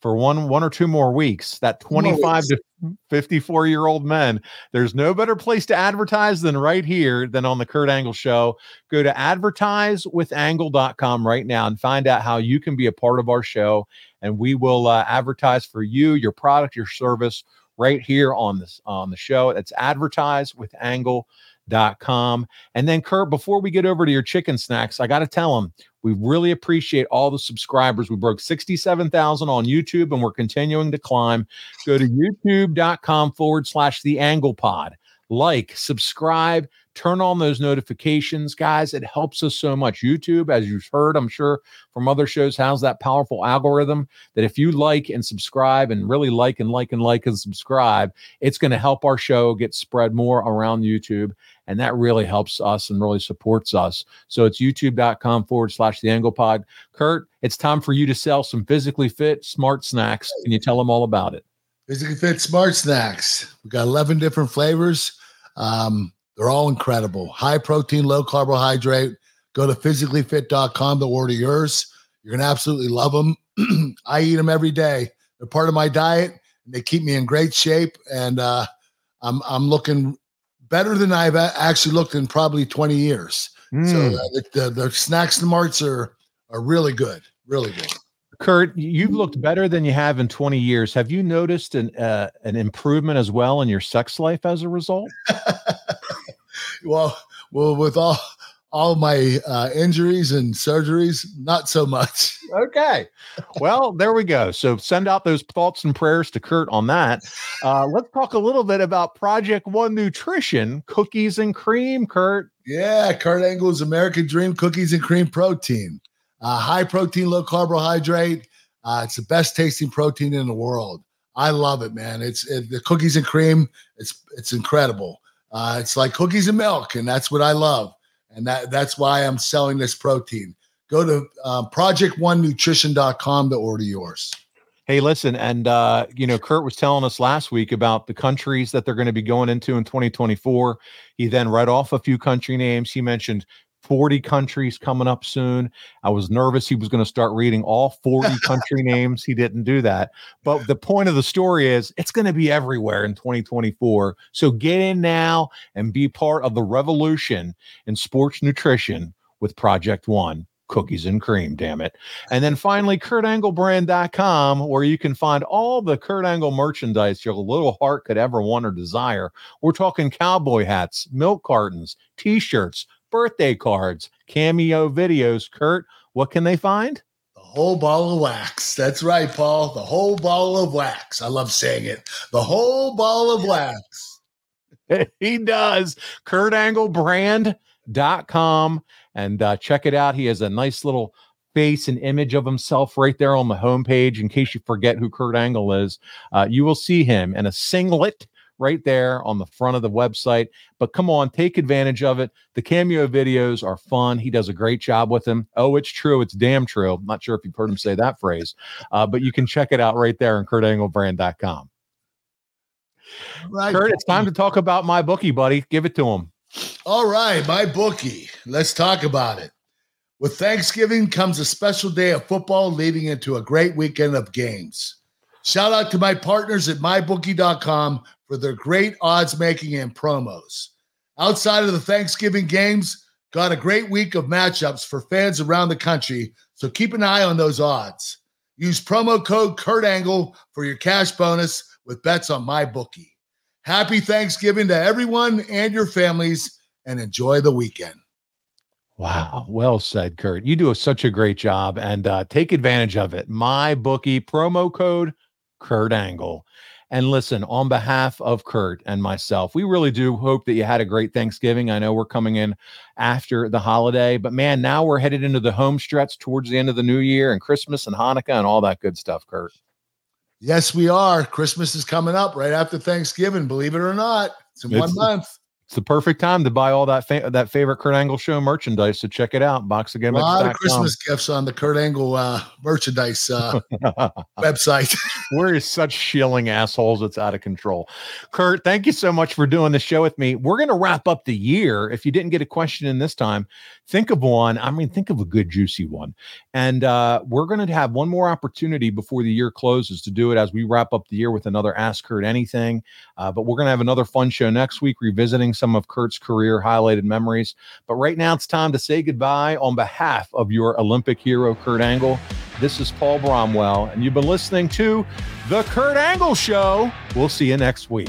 [SPEAKER 3] for one one or two more weeks. That 25 to 54 year old men. There's no better place to advertise than right here than on the Kurt Angle show. Go to advertisewithangle.com right now and find out how you can be a part of our show and we will uh, advertise for you, your product, your service right here on this on the show. It's advertisewithangle.com com. And then, Kurt, before we get over to your chicken snacks, I got to tell them we really appreciate all the subscribers. We broke 67,000 on YouTube and we're continuing to climb. Go to youtube.com forward slash the angle pod. Like, subscribe, turn on those notifications, guys. It helps us so much. YouTube, as you've heard, I'm sure from other shows, has that powerful algorithm that if you like and subscribe and really like and like and like and subscribe, it's going to help our show get spread more around YouTube. And that really helps us and really supports us. So it's youtube.com forward slash the angle pod. Kurt, it's time for you to sell some physically fit smart snacks. Can you tell them all about it?
[SPEAKER 2] Physically fit smart snacks. We got 11 different flavors. Um, they're all incredible. High protein, low carbohydrate. Go to physicallyfit.com to order yours. You're going to absolutely love them. [CLEARS THROAT] I eat them every day. They're part of my diet. And they keep me in great shape. And uh, I'm, I'm looking better than I've actually looked in probably 20 years. Mm. So uh, the, the, the snacks and marts are, are really good. Really good.
[SPEAKER 3] Kurt, you've looked better than you have in 20 years. Have you noticed an uh, an improvement as well in your sex life as a result? [LAUGHS]
[SPEAKER 2] well, well, with all all my uh, injuries and surgeries, not so much.
[SPEAKER 3] Okay. Well, there we go. So send out those thoughts and prayers to Kurt on that. Uh, let's talk a little bit about Project One Nutrition cookies and cream, Kurt.
[SPEAKER 2] Yeah, Kurt Angle's American Dream cookies and cream protein. Uh, high protein, low carbohydrate. Uh, it's the best tasting protein in the world. I love it, man. It's it, the cookies and cream. It's it's incredible. Uh, it's like cookies and milk, and that's what I love, and that that's why I'm selling this protein. Go to um, project1nutrition.com to order yours.
[SPEAKER 3] Hey, listen, and uh, you know, Kurt was telling us last week about the countries that they're going to be going into in 2024. He then read off a few country names. He mentioned 40 countries coming up soon. I was nervous he was going to start reading all 40 [LAUGHS] country names. He didn't do that. But the point of the story is it's going to be everywhere in 2024. So get in now and be part of the revolution in sports nutrition with Project One. Cookies and cream, damn it. And then finally, KurtAngleBrand.com, where you can find all the Kurt Angle merchandise your little heart could ever want or desire. We're talking cowboy hats, milk cartons, t shirts, birthday cards, cameo videos. Kurt, what can they find?
[SPEAKER 2] The whole ball of wax. That's right, Paul. The whole ball of wax. I love saying it. The whole ball of wax. [LAUGHS]
[SPEAKER 3] he does. KurtAngleBrand.com and uh, check it out. He has a nice little face and image of himself right there on the homepage in case you forget who Kurt Angle is. Uh, you will see him in a singlet right there on the front of the website. But come on, take advantage of it. The cameo videos are fun. He does a great job with them. Oh, it's true. It's damn true. I'm not sure if you've heard him say [LAUGHS] that phrase, uh, but you can check it out right there on kurtanglebrand.com. Right. Kurt, it's time to talk about my bookie, buddy. Give it to him.
[SPEAKER 2] All right, my bookie. Let's talk about it. With Thanksgiving comes a special day of football leading into a great weekend of games. Shout out to my partners at mybookie.com for their great odds making and promos. Outside of the Thanksgiving games, got a great week of matchups for fans around the country, so keep an eye on those odds. Use promo code KurtAngle for your cash bonus with bets on my bookie. Happy Thanksgiving to everyone and your families, and enjoy the weekend.
[SPEAKER 3] Wow, well said, Kurt. You do such a great job, and uh, take advantage of it. My bookie promo code Kurt Angle. And listen, on behalf of Kurt and myself, we really do hope that you had a great Thanksgiving. I know we're coming in after the holiday, but man, now we're headed into the home stretch towards the end of the new year and Christmas and Hanukkah and all that good stuff, Kurt.
[SPEAKER 2] Yes, we are. Christmas is coming up right after Thanksgiving, believe it or not. It's in it's, one month.
[SPEAKER 3] It's the perfect time to buy all that fa- that favorite Kurt Angle show merchandise. So check it out,
[SPEAKER 2] A lot of Christmas gifts on the Kurt Angle uh, merchandise uh, [LAUGHS] website. [LAUGHS]
[SPEAKER 3] We're such shilling assholes. It's out of control. Kurt, thank you so much for doing the show with me. We're going to wrap up the year. If you didn't get a question in this time, think of one. I mean, think of a good, juicy one. And uh, we're going to have one more opportunity before the year closes to do it as we wrap up the year with another Ask Kurt Anything. Uh, but we're going to have another fun show next week, revisiting some of Kurt's career highlighted memories. But right now, it's time to say goodbye on behalf of your Olympic hero, Kurt Angle. This is Paul Bromwell, and you've been listening to The Kurt Angle Show. We'll see you next week.